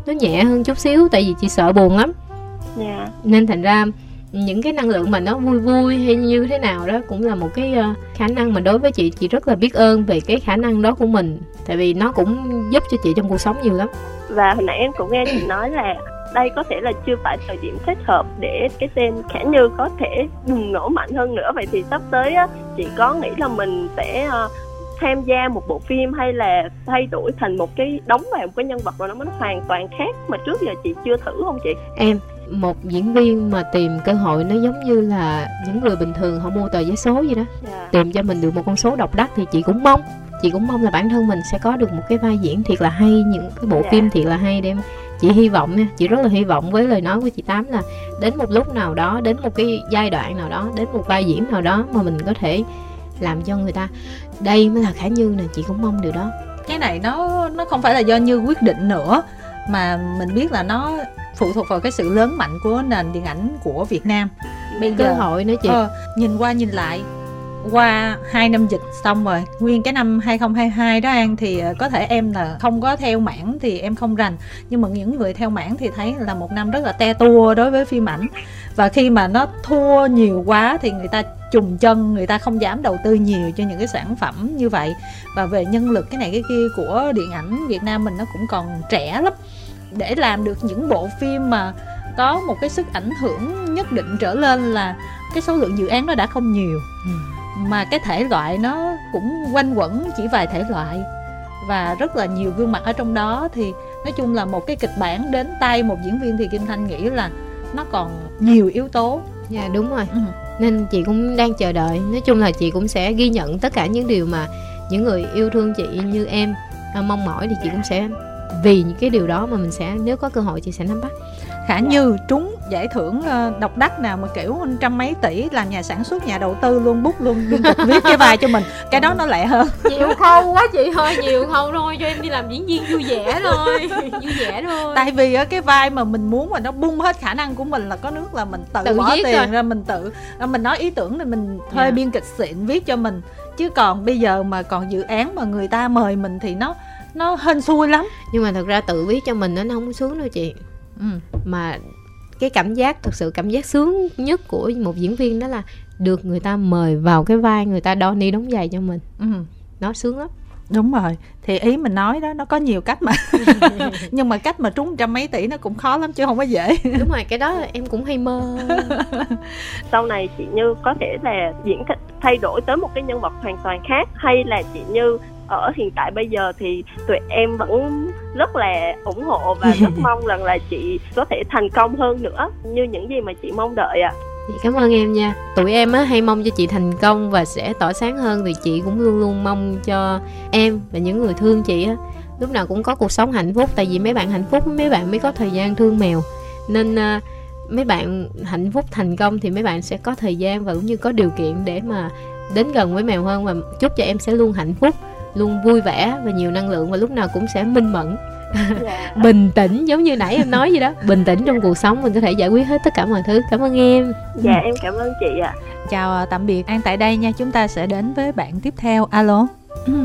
nó nhẹ hơn chút xíu tại vì chị sợ buồn lắm yeah. Dạ. nên thành ra những cái năng lượng mà nó vui vui hay như thế nào đó cũng là một cái uh, khả năng mà đối với chị chị rất là biết ơn về cái khả năng đó của mình tại vì nó cũng giúp cho chị trong cuộc sống nhiều lắm và hồi nãy em cũng nghe chị nói là đây có thể là chưa phải thời điểm thích hợp để cái tên khả như có thể bùng nổ mạnh hơn nữa vậy thì sắp tới á chị có nghĩ là mình sẽ uh, tham gia một bộ phim hay là thay đổi thành một cái đóng vào một cái nhân vật mà nó hoàn toàn khác mà trước giờ chị chưa thử không chị em một diễn viên mà tìm cơ hội nó giống như là những người bình thường họ mua tờ vé số vậy đó yeah. Dạ. tìm cho mình được một con số độc đắc thì chị cũng mong chị cũng mong là bản thân mình sẽ có được một cái vai diễn thiệt là hay những cái bộ yeah. Dạ. phim thiệt là hay đem chị hy vọng nha chị rất là hy vọng với lời nói của chị tám là đến một lúc nào đó đến một cái giai đoạn nào đó đến một vai diễn nào đó mà mình có thể làm cho người ta. Đây mới là khả như nè chị cũng mong điều đó. Cái này nó nó không phải là do như quyết định nữa mà mình biết là nó phụ thuộc vào cái sự lớn mạnh của nền điện ảnh của Việt Nam. Bây giờ cơ hội nữa chị. ờ, nhìn qua nhìn lại qua hai năm dịch xong rồi. Nguyên cái năm 2022 đó An, thì ờ, có thể em là không có theo mảng thì em không rành. Nhưng mà những người theo mảng thì thấy là một năm rất là te tua đối với phim ảnh. Và khi mà nó thua nhiều quá thì người ta trùng chân, người ta không dám đầu tư nhiều cho những cái sản phẩm như vậy. Và về nhân lực cái này cái kia của điện ảnh Việt Nam mình nó cũng còn trẻ lắm. Để làm được những bộ phim mà có một cái sức ảnh hưởng nhất định trở lên là cái số lượng dự án nó đã không nhiều. Ừ mà cái thể loại nó cũng quanh quẩn chỉ vài thể loại. Và rất là nhiều gương mặt ở trong đó thì nói chung là một cái kịch bản đến tay một diễn viên thì kim thanh nghĩ là nó còn nhiều yếu tố. Dạ đúng rồi. Ừ. nên chị cũng đang chờ đợi. Nói chung là chị cũng sẽ ghi nhận tất cả những điều mà những người yêu thương chị như em à, mong mỏi thì chị cũng sẽ vì những cái điều đó mà mình sẽ nếu có cơ hội chị sẽ nắm bắt khả như trúng giải thưởng ờ, độc đắc nào mà kiểu trăm mấy tỷ làm nhà sản xuất nhà đầu tư luôn bút luôn liên tục viết cái vai cho mình cái đó nó lẹ hơn nhiều khâu quá chị thôi nhiều khâu thôi cho em đi làm diễn viên vui vẻ thôi [LAUGHS] vui vẻ thôi tại vì cái vai mà mình muốn mà nó bung hết khả năng của mình là có nước là mình tự, tự bỏ tiền rồi. ra mình tự mình nói ý tưởng thì mình thuê yeah. Dạ. biên kịch xịn viết cho mình chứ còn bây giờ mà còn dự án mà người ta mời mình thì nó nó hên xui lắm nhưng mà thật ra tự viết cho mình nó không sướng đâu chị ừ. mà cái cảm giác thực sự cảm giác sướng nhất của một diễn viên đó là được người ta mời vào cái vai người ta đo ni đóng giày cho mình. Ừ. nó sướng lắm. Đúng rồi. Thì ý mình nói đó nó có nhiều cách mà. [LAUGHS] Nhưng mà cách mà trúng trăm mấy tỷ nó cũng khó lắm chứ không có dễ. Đúng rồi cái đó em cũng hay mơ. [LAUGHS] Sau này chị như có thể là diễn thay đổi tới một cái nhân vật hoàn toàn khác hay là chị như ở hiện tại bây giờ thì tụi em vẫn rất là ủng hộ và rất [LAUGHS] mong rằng là chị có thể thành công hơn nữa như những gì mà chị mong đợi ạ. À. Chị cảm ơn em nha. Tụi em á hay mong cho chị thành công và sẽ tỏa sáng hơn thì chị cũng luôn luôn mong cho em và những người thương chị á lúc nào cũng có cuộc sống hạnh phúc tại vì mấy bạn hạnh phúc mấy bạn mới có thời gian thương mèo. Nên uh, mấy bạn hạnh phúc thành công thì mấy bạn sẽ có thời gian và cũng như có điều kiện để mà đến gần với mèo hơn và chúc cho em sẽ luôn hạnh phúc luôn vui vẻ và nhiều năng lượng và lúc nào cũng sẽ minh mẫn. Dạ. [LAUGHS] bình tĩnh giống như nãy em nói gì đó. Bình tĩnh trong cuộc sống mình có thể giải quyết hết tất cả mọi thứ. Cảm ơn em. Dạ em cảm ơn chị ạ. Chào à, tạm biệt. An tại đây nha. Chúng ta sẽ đến với bạn tiếp theo. Alo.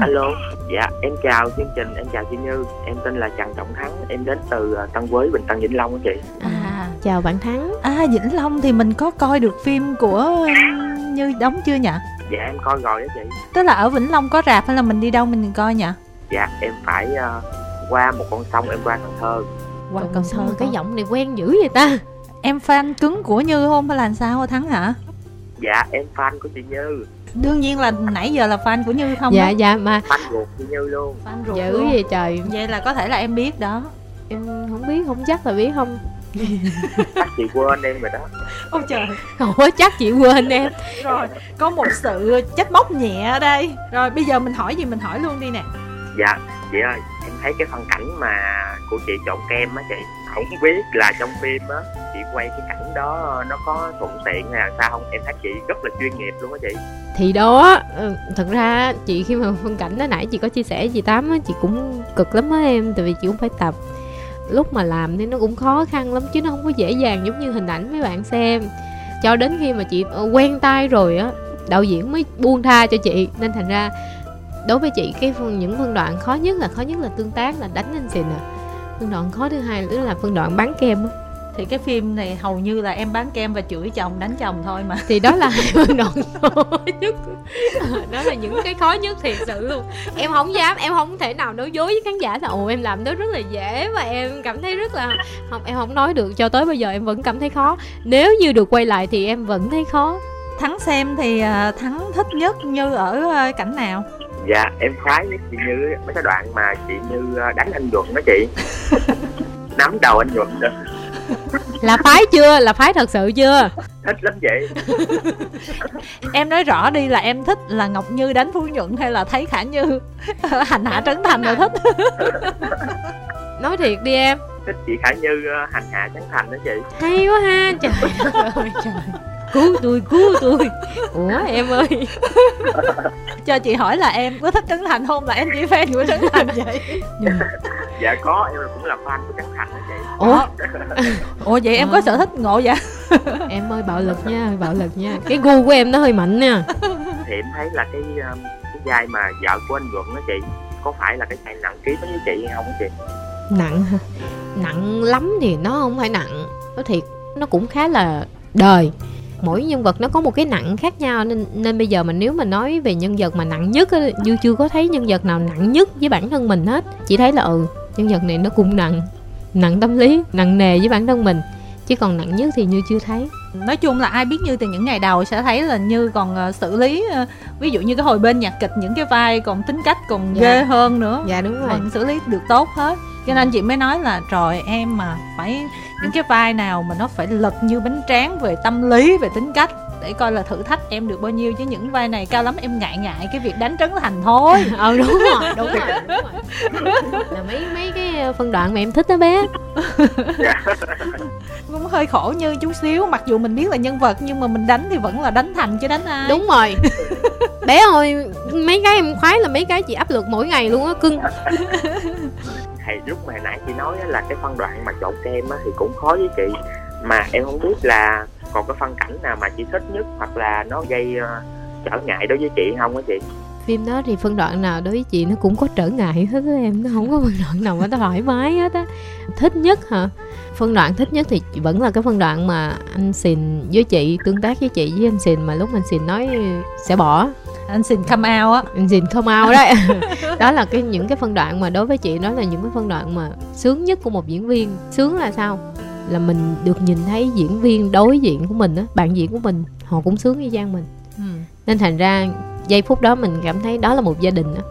Alo. Dạ em chào chương trình. Em chào chị như. Em tên là trần trọng thắng. Em đến từ à, tân quế bình tân vĩnh long á chị. À. Chào bạn thắng. À vĩnh long thì mình có coi được phim của như đóng chưa nhỉ dạ em coi rồi đó chị. Tức là ở vĩnh long có rạp hay là mình đi đâu mình coi nhỉ? Dạ em phải uh, qua một con sông em qua cần thơ. Qua cần thơ cái giọng này quen dữ vậy ta. Em fan cứng của như không hay là sao thắng hả? Dạ em fan của chị như. Đương nhiên là nãy giờ là fan của như không dạ đó? dạ mà fan ruột chị như luôn. Fan ruột dữ vậy trời. Vậy là có thể là em biết đó. Em không biết không chắc là biết không chắc chị quên em rồi đó. Ôi trời. Ủa chắc chị quên em. Rồi có một sự trách móc nhẹ ở đây. Rồi bây giờ mình hỏi gì mình hỏi luôn đi nè. Dạ chị ơi em thấy cái phân cảnh mà của chị trộn kem á chị không biết là trong phim á chị quay cái cảnh đó nó có thuận tiện hay là sao không? Em thấy chị rất là chuyên nghiệp luôn á chị. Thì đó ừ, thật ra chị khi mà phân cảnh đó nãy chị có chia sẻ chị tám á chị cũng cực lắm á em tại vì chị cũng phải tập lúc mà làm thì nó cũng khó khăn lắm chứ nó không có dễ dàng giống như hình ảnh mấy bạn xem. Cho đến khi mà chị ờ, quen tay rồi á, đạo diễn mới buông tha cho chị. Nên thành ra đối với chị, cái phần những phân đoạn khó nhất là, khó nhất là tương tác là đánh anh xịn à. Phân đoạn khó thứ hai nữa là phân đoạn bán kem á thì cái phim này hầu như là em bán kem và chửi chồng đánh chồng thôi mà. Thì đó là hai phân đoạn khó nhất. Đó là những cái khó nhất thiệt sự luôn. Em không dám em không thể nào nói dối với khán giả là ồ em làm đó rất là dễ và em cảm thấy rất là không em không nói được cho tới bây giờ em vẫn cảm thấy khó. Nếu như được quay lại thì em vẫn thấy khó. Thắng xem thì à, thắng thích nhất như ở à, cảnh nào? Dạ em khoái với chị như mấy cái đoạn mà chị như à, đánh anh nhuận đó chị. [LAUGHS] Nắm đầu anh nhuận đó [LAUGHS] là phái chưa? Là phái thật sự chưa? Thích lắm vậy. [LAUGHS] Em nói rõ đi là em thích là ngọc như đánh phú nhuận hay là thấy khả như? [LAUGHS] Hành hạ trấn thành rồi thích. Nói thiệt đi em. Thích chị khả như hành hạ trấn thành đó chị. Hay quá ha. Trời ơi trời cứu tôi cứu tôi. Ủa em ơi. [LAUGHS] Cho chị hỏi là em có thích trấn thành không? Là em chỉ fan của trấn thành vậy. [LAUGHS] Dạ có. Em cũng là fan của trấn thành đó chị. Ủa? [LAUGHS] Ủa vậy em à. có sở thích ngộ vậy? Em ơi bạo lực nha bạo lực nha. Cái gu của em nó hơi mạnh nha. Thì em thấy là cái um, cái vai mà vợ của anh Nhuận đó chị có phải là cái vai nặng ký như chị hay không chị? Nặng hả? Nặng lắm thì nó không phải nặng. Nó thiệt nó cũng khá là đời mỗi nhân vật nó có một cái nặng khác nhau nên nên bây giờ mà nếu mà nói về nhân vật mà nặng nhất như chưa có thấy nhân vật nào nặng nhất với bản thân mình hết. Chỉ thấy là ừ nhân vật này nó cũng nặng nặng tâm lý nặng nề với bản thân mình chứ còn nặng nhất thì như chưa thấy. Nói chung là ai biết như từ những ngày đầu sẽ thấy là như còn uh, xử lý uh, ví dụ như cái hồi bên nhạc kịch những cái vai còn tính cách còn dạ. ghê hơn nữa. Dạ đúng rồi. Còn xử lý được tốt hết. Cho nên chị mới nói là trời em mà phải những cái vai nào mà nó phải lật như bánh tráng về tâm lý về tính cách để coi là thử thách em được bao nhiêu. Chứ những vai này cao lắm em ngại ngại cái việc đánh trấn thành thôi. [LAUGHS] Ờ đúng rồi đúng [LAUGHS] rồi, đúng rồi. là mấy mấy cái phân đoạn mà em thích đó bé. [LAUGHS] Cũng hơi khổ như chút xíu. Mặc dù mình biết là nhân vật nhưng mà mình đánh thì vẫn là đánh thành chứ đánh ai. Đúng rồi. Bé ơi mấy cái em khoái là mấy cái chị áp lực mỗi ngày luôn á cưng thì lúc mà nãy chị nói là cái phân đoạn mà chọn kem á thì cũng khó với chị. Mà em không biết là còn cái phân cảnh nào mà chị thích nhất hoặc là nó gây uh, trở ngại đối với chị không á chị? Phim đó thì phân đoạn nào đối với chị nó cũng có trở ngại hết á em nó không có phân đoạn nào mà nó thoải mái hết á. Thích nhất hả? Phân đoạn thích nhất thì vẫn là cái phân đoạn mà anh xìn với chị tương tác với chị với anh xìn mà lúc anh xìn nói sẽ bỏ. Anh xin come out á. Anh xin come out đấy. [LAUGHS] Đó là cái những cái phân đoạn mà đối với chị đó là những cái phân đoạn mà sướng nhất của một diễn viên. Sướng là sao? Là mình được nhìn thấy diễn viên đối diện của mình á bạn diễn của mình họ cũng sướng như giang mình. Ừ. nên thành ra giây phút đó mình cảm thấy đó là một gia đình á.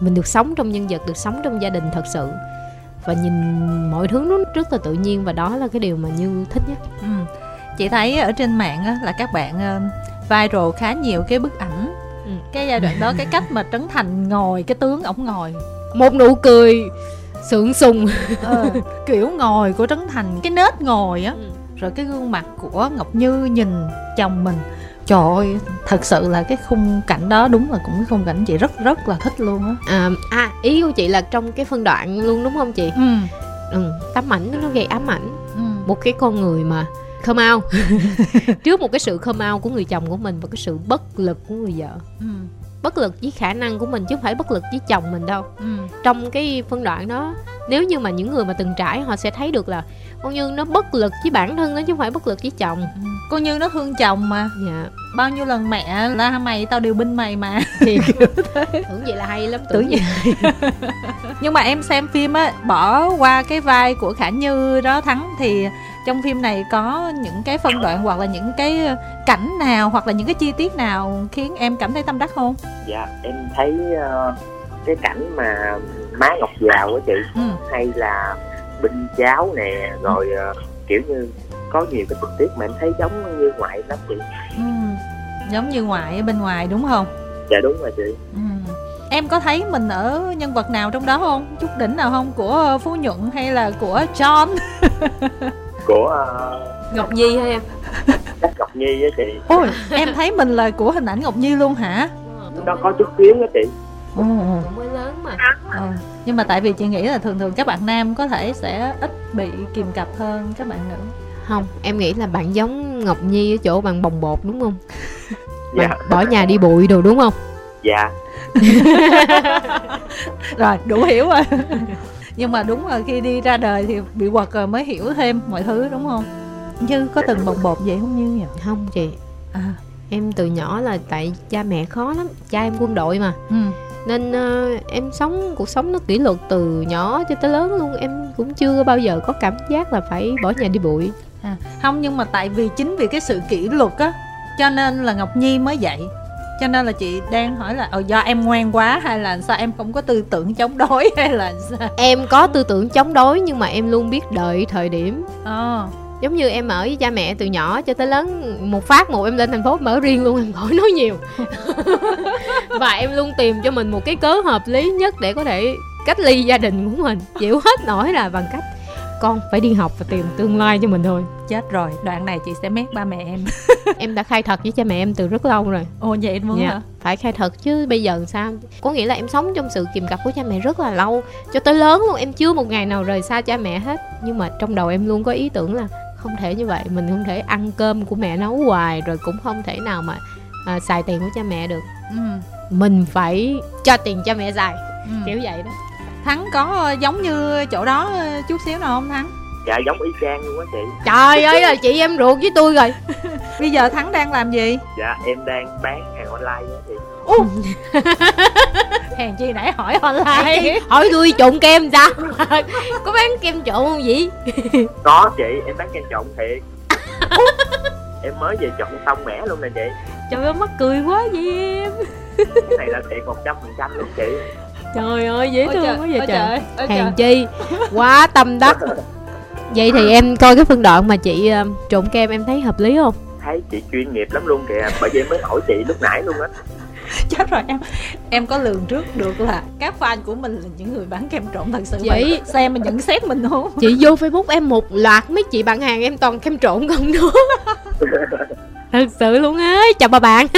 Mình được sống trong nhân vật được sống trong gia đình thật sự và nhìn mọi thứ nó rất là tự nhiên và đó là cái điều mà như thích nhất ừ. chị thấy ở trên mạng á, là các bạn uh, viral khá nhiều cái bức ảnh ừ. cái giai đoạn đó cái cách mà trấn thành ngồi cái tướng ổng ngồi một nụ cười sượng sùng ờ, kiểu ngồi của trấn thành cái nết ngồi á ừ. rồi cái gương mặt của ngọc như nhìn chồng mình trời ơi thật sự là cái khung cảnh đó đúng là cũng cái khung cảnh chị rất rất là thích luôn á. À, à ý của chị là trong cái phân đoạn luôn đúng không chị? Ừ. Ừ tấm ảnh nó gây ám ảnh ừ. một cái con người mà khơm ao. [LAUGHS] Trước một cái sự khơm ao của người chồng của mình và cái sự bất lực của người vợ. Ừ. bất lực với khả năng của mình chứ không phải bất lực với chồng mình đâu. Ừ. trong cái phân đoạn đó nếu như mà những người mà từng trải họ sẽ thấy được là con như nó bất lực với bản thân nó chứ không phải bất lực với chồng. Ừ. con như nó thương chồng mà. Dạ. Bao nhiêu lần mẹ la mày tao điều binh mày mà. [LAUGHS] Thì [LAUGHS] tưởng vậy là hay lắm tưởng, tưởng vậy. [LAUGHS] Nhưng mà em xem phim á bỏ qua cái vai của khả như đó thắng thì trong phim này có những cái phân đoạn hoặc là những cái cảnh nào hoặc là những cái chi tiết nào khiến em cảm thấy tâm đắc không dạ em thấy uh, cái cảnh mà má ngọc giàu á chị ừ. hay là binh cháo nè rồi uh, kiểu như có nhiều cái tình tiết mà em thấy giống như ngoại lắm chị ừ. giống như ngoại ở bên ngoài đúng không dạ đúng rồi chị ừ. em có thấy mình ở nhân vật nào trong đó không chút đỉnh nào không của phú nhuận hay là của john [LAUGHS] của uh... ngọc nhi hay em? Chắc ngọc nhi á chị. Ôi em thấy mình là của hình ảnh ngọc nhi luôn hả? Nó có chút xíu á chị. Ồ. mới lớn mà. Ừ. nhưng mà tại vì chị nghĩ là thường thường các bạn nam có thể sẽ ít bị kìm cặp hơn các bạn nữ. Không em nghĩ là bạn giống ngọc nhi ở chỗ bạn bồng bột đúng không? Dạ. bạn bỏ nhà đi bụi đồ đúng không? Dạ. [LAUGHS] Rồi đủ hiểu rồi nhưng mà đúng rồi khi đi ra đời thì bị quật rồi mới hiểu thêm mọi thứ đúng không? Như có từng bồng bột vậy không như nhỉ? Không chị. À. em từ nhỏ là tại cha mẹ khó lắm cha em quân đội mà. Ừ. Nên uh, em sống cuộc sống nó kỷ luật từ nhỏ cho tới lớn luôn em cũng chưa bao giờ có cảm giác là phải bỏ nhà đi bụi. À, không nhưng mà tại vì chính vì cái sự kỷ luật á cho nên là ngọc nhi mới vậy cho nên là chị đang hỏi là ờ, do em ngoan quá hay là sao em không có tư tưởng chống đối [LAUGHS] hay là sao? Em có tư tưởng chống đối nhưng mà em luôn biết đợi thời điểm. À giống như em ở với cha mẹ từ nhỏ cho tới lớn một phát một em lên thành phố mở riêng luôn em khỏi nói nhiều. [LAUGHS] Và em luôn tìm cho mình một cái cớ hợp lý nhất để có thể cách ly gia đình của mình. Chịu hết nổi là bằng cách con phải đi học và tìm tương lai cho mình thôi. Chết rồi đoạn này chị sẽ mét ba mẹ em. [LAUGHS] Em đã khai thật với cha mẹ em từ rất lâu rồi. Ồ vậy luôn dạ. hả? phải khai thật chứ bây giờ sao? Có nghĩa là em sống trong sự kìm cặp của cha mẹ rất là lâu cho tới lớn luôn. Em chưa một ngày nào rời xa cha mẹ hết. Nhưng mà trong đầu em luôn có ý tưởng là không thể như vậy. Mình không thể ăn cơm của mẹ nấu hoài rồi cũng không thể nào mà à, xài tiền của cha mẹ được. Ừ. mình phải cho tiền cha mẹ xài. Ừ. kiểu vậy đó thắng có ờ, giống như chỗ đó ờ, chút xíu nào không thắng? Dạ giống y chang luôn á chị. Trời ơi là chị em ruột với tôi rồi. [LAUGHS] Bây giờ thắng đang làm gì? Dạ em đang bán hàng online á chị. Ủa? [LAUGHS] hèn chi nãy hỏi online. Hỏi tôi trộn kem sao? [LAUGHS] Có bán kem trộn không vậy? Có chị em bán kem trộn thiệt. Em mới về trộn xong mẻ luôn nè chị. Trời ơi mắc cười quá vậy em. Cái này là thiệt một trăm phần trăm luôn chị trời ơi dễ thương quá vậy trời, trời. hèn chi quá tâm đắc. Vậy thì em coi cái phân đoạn mà chị uh, trộn kem em thấy hợp lý không? Thấy chị chuyên nghiệp lắm luôn kìa bởi vậy mới hỏi chị lúc nãy luôn á. [LAUGHS] Chết rồi em em có lường trước được là các fan của mình là những người bán kem trộn thật sự vậy xem mình nhận xét mình không? chị vô facebook em một loạt mấy chị bạn hàng em toàn kem trộn không nữa [LAUGHS] thật sự luôn á chào bà bạn. [LAUGHS]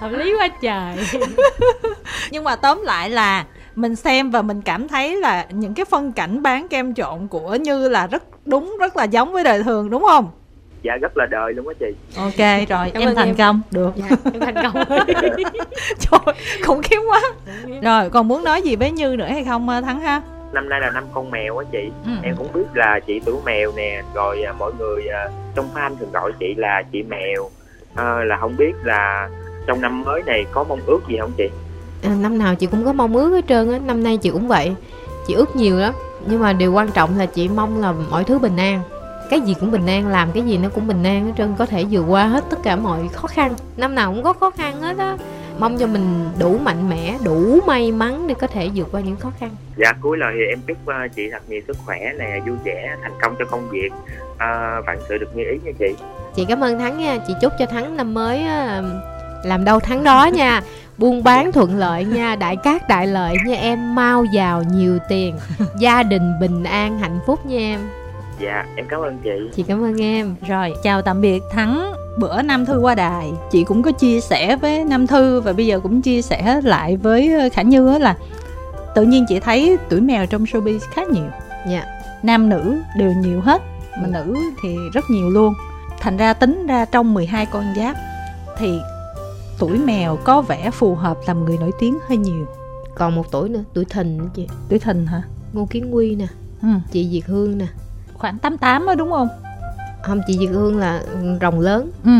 Hợp lý quá trời nhưng mà tóm lại là mình xem và mình cảm thấy là những cái phân cảnh bán kem trộn của như là rất đúng rất là giống với đời thường đúng không? Dạ rất là đời luôn á chị. Ok rồi em thành em. công. Được. Dạ, em thành công. [LAUGHS] Trời khủng khiếp quá. Rồi còn muốn nói gì với như nữa hay không thắng ha? Năm nay là năm con mèo á chị. Ừ. em cũng biết là chị tuổi mèo nè rồi à, mọi người à, trong fan thường gọi chị là chị mèo. À, là không biết là trong năm mới này có mong ước gì không chị à, năm nào chị cũng có mong ước hết trơn á năm nay chị cũng vậy. Chị ước nhiều lắm nhưng mà điều quan trọng là chị mong là mọi thứ bình an. Cái gì cũng bình an làm cái gì nó cũng bình an hết trơn có thể vượt qua hết tất cả mọi khó khăn. Năm nào cũng có khó khăn hết á. Mong cho mình đủ mạnh mẽ đủ may mắn để có thể vượt qua những khó khăn. Dạ cuối lời thì em chúc uh, chị thật nhiều sức khỏe nè vui vẻ thành công cho công việc. Uh, vạn sự được như ý nha chị. Chị cảm ơn thắng nha. Chị chúc cho thắng năm mới uh, làm đâu thắng đó nha [LAUGHS] buôn bán thuận lợi nha đại cát đại lợi nha em mau giàu nhiều tiền gia đình bình an hạnh phúc nha em dạ em cảm ơn chị chị cảm ơn em rồi chào tạm biệt thắng bữa Nam Thư qua đài chị cũng có chia sẻ với Nam Thư và bây giờ cũng chia sẻ lại với ờ, Khả Như là tự nhiên chị thấy tuổi mèo trong showbiz khá nhiều. Dạ. Yeah. Nam nữ đều nhiều hết, mà ừ. nữ thì rất nhiều luôn. Thành ra tính ra trong 12 con giáp thì tuổi mèo có vẻ phù hợp làm người nổi tiếng hơi nhiều. Còn một tuổi nữa, tuổi thìn nữa chị. Tuổi thìn hả? Ngô Kiến Quy nè, ừ. chị Diệt Hương nè. Khoảng 88 đó đúng không? không chị Diệt Hương là rồng lớn ừ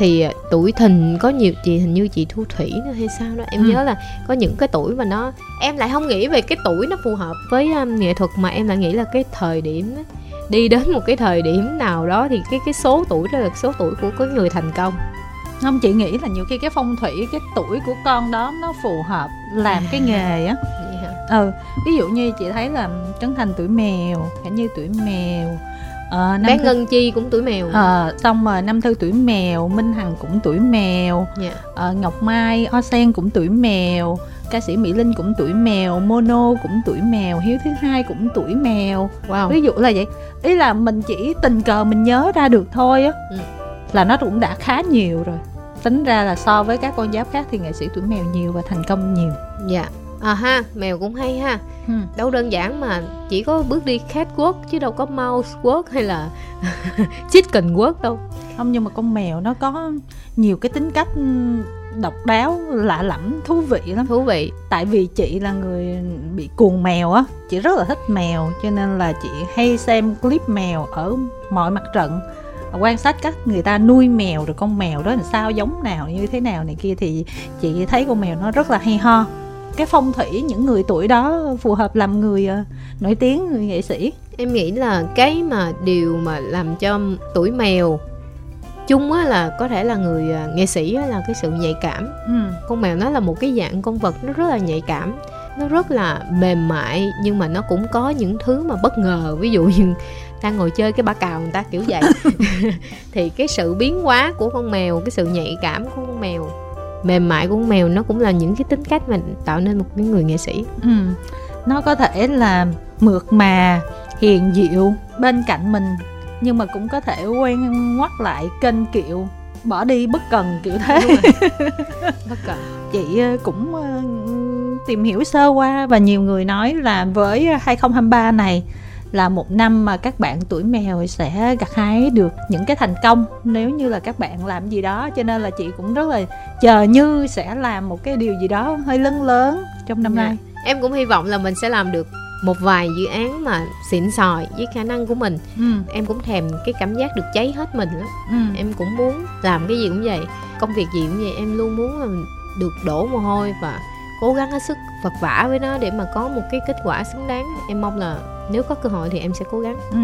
thì à, tuổi thìn có nhiều chị hình như chị thu thủy nữa hay sao đó em ừ. nhớ là có những cái tuổi mà nó em lại không nghĩ về cái tuổi nó phù hợp với um, nghệ thuật mà em lại nghĩ là cái thời điểm đó, đi đến một cái thời điểm nào đó thì cái cái số tuổi đó là số tuổi của cái người thành công không chị nghĩ là nhiều khi cái phong thủy cái tuổi của con đó nó phù hợp làm cái nghề á ừ ví dụ như chị thấy là trấn thành tuổi mèo cả như tuổi mèo ờ, bé thư... ngân chi cũng tuổi mèo ờ, xong rồi năm thư tuổi mèo minh hằng cũng tuổi mèo yeah. Dạ. ờ, ngọc mai o sen cũng tuổi mèo ca sĩ mỹ linh cũng tuổi mèo mono cũng tuổi mèo hiếu thứ hai cũng tuổi mèo wow. ví dụ là vậy ý là mình chỉ tình cờ mình nhớ ra được thôi á ừ. Là nó cũng đã khá nhiều rồi. Tính ra là so với các con giáp khác thì nghệ sĩ tuổi mèo nhiều và thành công nhiều. Dạ. À ha mèo cũng hay ha. Ừ. đâu đơn giản mà chỉ có bước đi catwalk chứ đâu có mouse walk hay là [LAUGHS] chicken walk đâu. Không nhưng mà con mèo nó có nhiều cái tính cách độc đáo lạ lẫm thú vị lắm. Thú vị. Tại vì chị là người bị cuồng mèo á. Chị rất là thích mèo cho nên là chị hay xem clip mèo ở mọi mặt trận quan sát các người ta nuôi mèo rồi con mèo đó làm sao giống nào như thế nào này kia thì chị thấy con mèo nó rất là hay ho. Cái phong thủy những người tuổi đó phù hợp làm người uh, nổi tiếng người nghệ sĩ. Em nghĩ là cái mà điều mà làm cho tuổi mèo chung á là có thể là người uh, nghệ sĩ á là cái sự nhạy cảm. Ừ. con mèo nó là một cái dạng con vật nó rất là nhạy cảm nó rất là mềm mại nhưng mà nó cũng có những thứ mà bất ngờ. Ví dụ như đang ngồi chơi cái ba cào người ta kiểu vậy. [LAUGHS] Thì cái sự biến hóa của con mèo cái sự nhạy cảm của con mèo mềm mại của con mèo nó cũng là những cái tính cách mà tạo nên một cái người nghệ sĩ. Ừ. nó có thể là mượt mà hiền dịu bên cạnh mình nhưng mà cũng có thể quen ngoắt lại kênh kiệu bỏ đi bất cần kiểu thế. [LAUGHS] Bất cần. Chị ờ, cũng ờ, tìm hiểu sơ qua và nhiều người nói là với 2023 này là một năm mà các bạn tuổi mèo sẽ gặt hái được những cái thành công nếu như là các bạn làm gì đó cho nên là chị cũng rất là chờ như sẽ làm một cái điều gì đó hơi lớn lớn trong năm. Dạ. nay em cũng hy vọng là mình sẽ làm được một vài dự án mà xịn sòi với khả năng của mình ừ. em cũng thèm cái cảm giác được cháy hết mình lắm ừ. em cũng muốn làm cái gì cũng vậy công việc gì cũng vậy em luôn muốn là được đổ mồ hôi và cố gắng hết sức vật vả với nó để mà có một cái kết quả xứng đáng. Em mong là nếu có cơ hội thì em sẽ cố gắng. Ừ.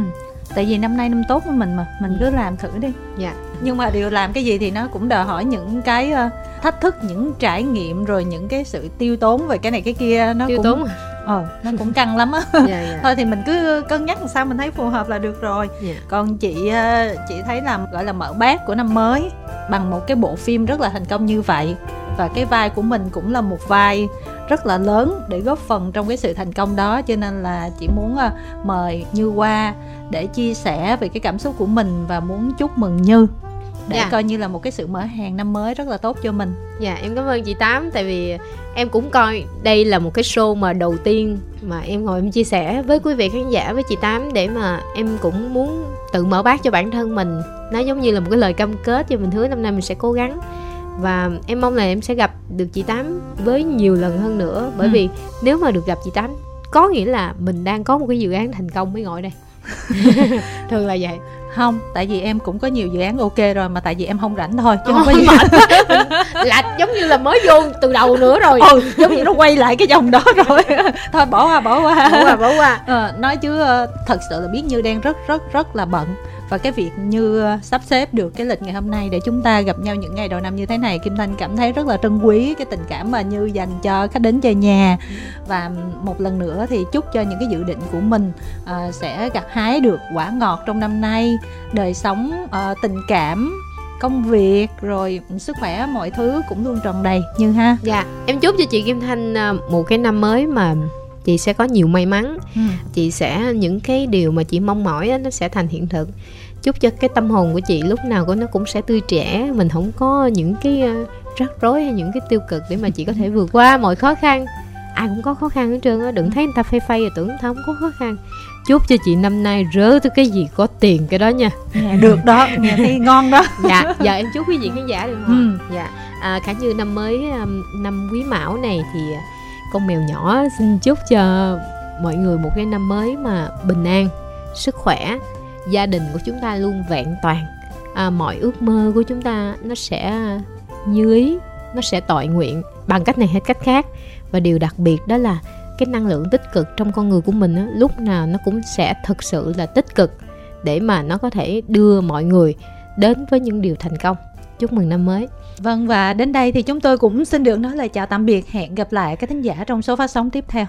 Tại vì năm nay năm tốt với mình mà mình cứ làm thử đi. Dạ. Nhưng mà điều làm cái gì thì nó cũng đòi hỏi những cái uh, thách thức những trải nghiệm rồi những cái sự tiêu tốn về cái này cái kia nó tiêu cũng tốn ờ nó cũng căng lắm á. [LAUGHS] Dạ, dạ. thôi thì mình cứ cân nhắc làm sao mình thấy phù hợp là được rồi. Dạ. còn chị uh, chị thấy là gọi là mở bát của năm mới bằng một cái bộ phim rất là thành công như vậy và cái vai của mình cũng là một vai rất là lớn để góp phần trong cái sự thành công đó. Cho nên là chị muốn uh, mời như qua để chia sẻ về cái cảm xúc của mình và muốn chúc mừng như để dạ. coi như là một cái sự mở hàng năm mới rất là tốt cho mình. Dạ em cảm ơn chị tám tại vì em cũng coi đây là một cái show mà đầu tiên mà em ngồi em chia sẻ với quý vị khán giả với chị tám để mà em cũng muốn tự mở bát cho bản thân mình. Nó giống như là một cái lời cam kết cho mình hứa năm nay mình sẽ cố gắng và em mong là em sẽ gặp được chị tám với nhiều lần hơn nữa. Bởi ừ. vì nếu mà được gặp chị tám có nghĩa là mình đang có một cái dự án thành công mới ngồi đây. [LAUGHS] Thường là vậy. Không tại vì em cũng có nhiều dự án ok rồi mà tại vì em không rảnh thôi chứ không có gì. là [LAUGHS] giống như là mới vô từ đầu nữa rồi. Ừ, giống như nó quay lại cái dòng đó rồi. [LAUGHS] Thôi bỏ qua bỏ qua. Bỏ qua bỏ qua. À, nói chứ ờ, thật sự là biết như đang rất rất rất là bận và cái việc như ờ, sắp xếp được cái lịch ngày hôm nay để chúng ta gặp nhau những ngày đầu năm như thế này kim thanh cảm thấy rất là trân quý cái tình cảm mà như dành cho khách đến chơi nhà. Và một lần nữa thì chúc cho những cái dự định của mình uh, sẽ gặt hái được quả ngọt trong năm nay. Đời sống uh, tình cảm công việc rồi sức khỏe mọi thứ cũng luôn tròn đầy. Như ha. Dạ em chúc cho chị kim thanh một cái năm mới mà chị sẽ có nhiều may mắn. Ừ. chị sẽ những cái điều mà chị mong mỏi đó, nó sẽ thành hiện thực. Chúc cho cái tâm hồn của chị lúc nào của nó cũng sẽ tươi trẻ mình không có những cái rắc rối hay những cái tiêu cực để mà chị có thể vượt qua mọi khó khăn. Ai cũng có khó khăn hết trơn á đừng thấy người ta phay phay rồi tưởng người ta không có khó khăn. Chúc cho chị năm nay rớ tới cái gì có tiền cái đó nha. Nghe được đó nghe thấy ngon đó. [LAUGHS] Dạ giờ em chúc quý vị khán giả được không ừ. dạ. À, cả như năm mới năm quý mão này thì con mèo nhỏ xin chúc cho mọi người một cái năm mới mà bình an sức khỏe. Gia đình của chúng ta luôn vẹn toàn. À, mọi ước mơ của chúng ta nó sẽ như ý nó sẽ tội nguyện bằng cách này hay cách khác. Và điều đặc biệt đó là cái năng lượng tích cực trong con người của mình á, lúc nào nó cũng sẽ thực sự là tích cực để mà nó có thể đưa mọi người đến với những điều thành công. Chúc mừng năm mới vâng và đến đây thì chúng tôi cũng xin được nói lời chào tạm biệt. Hẹn gặp lại các thính giả trong số phát sóng tiếp theo.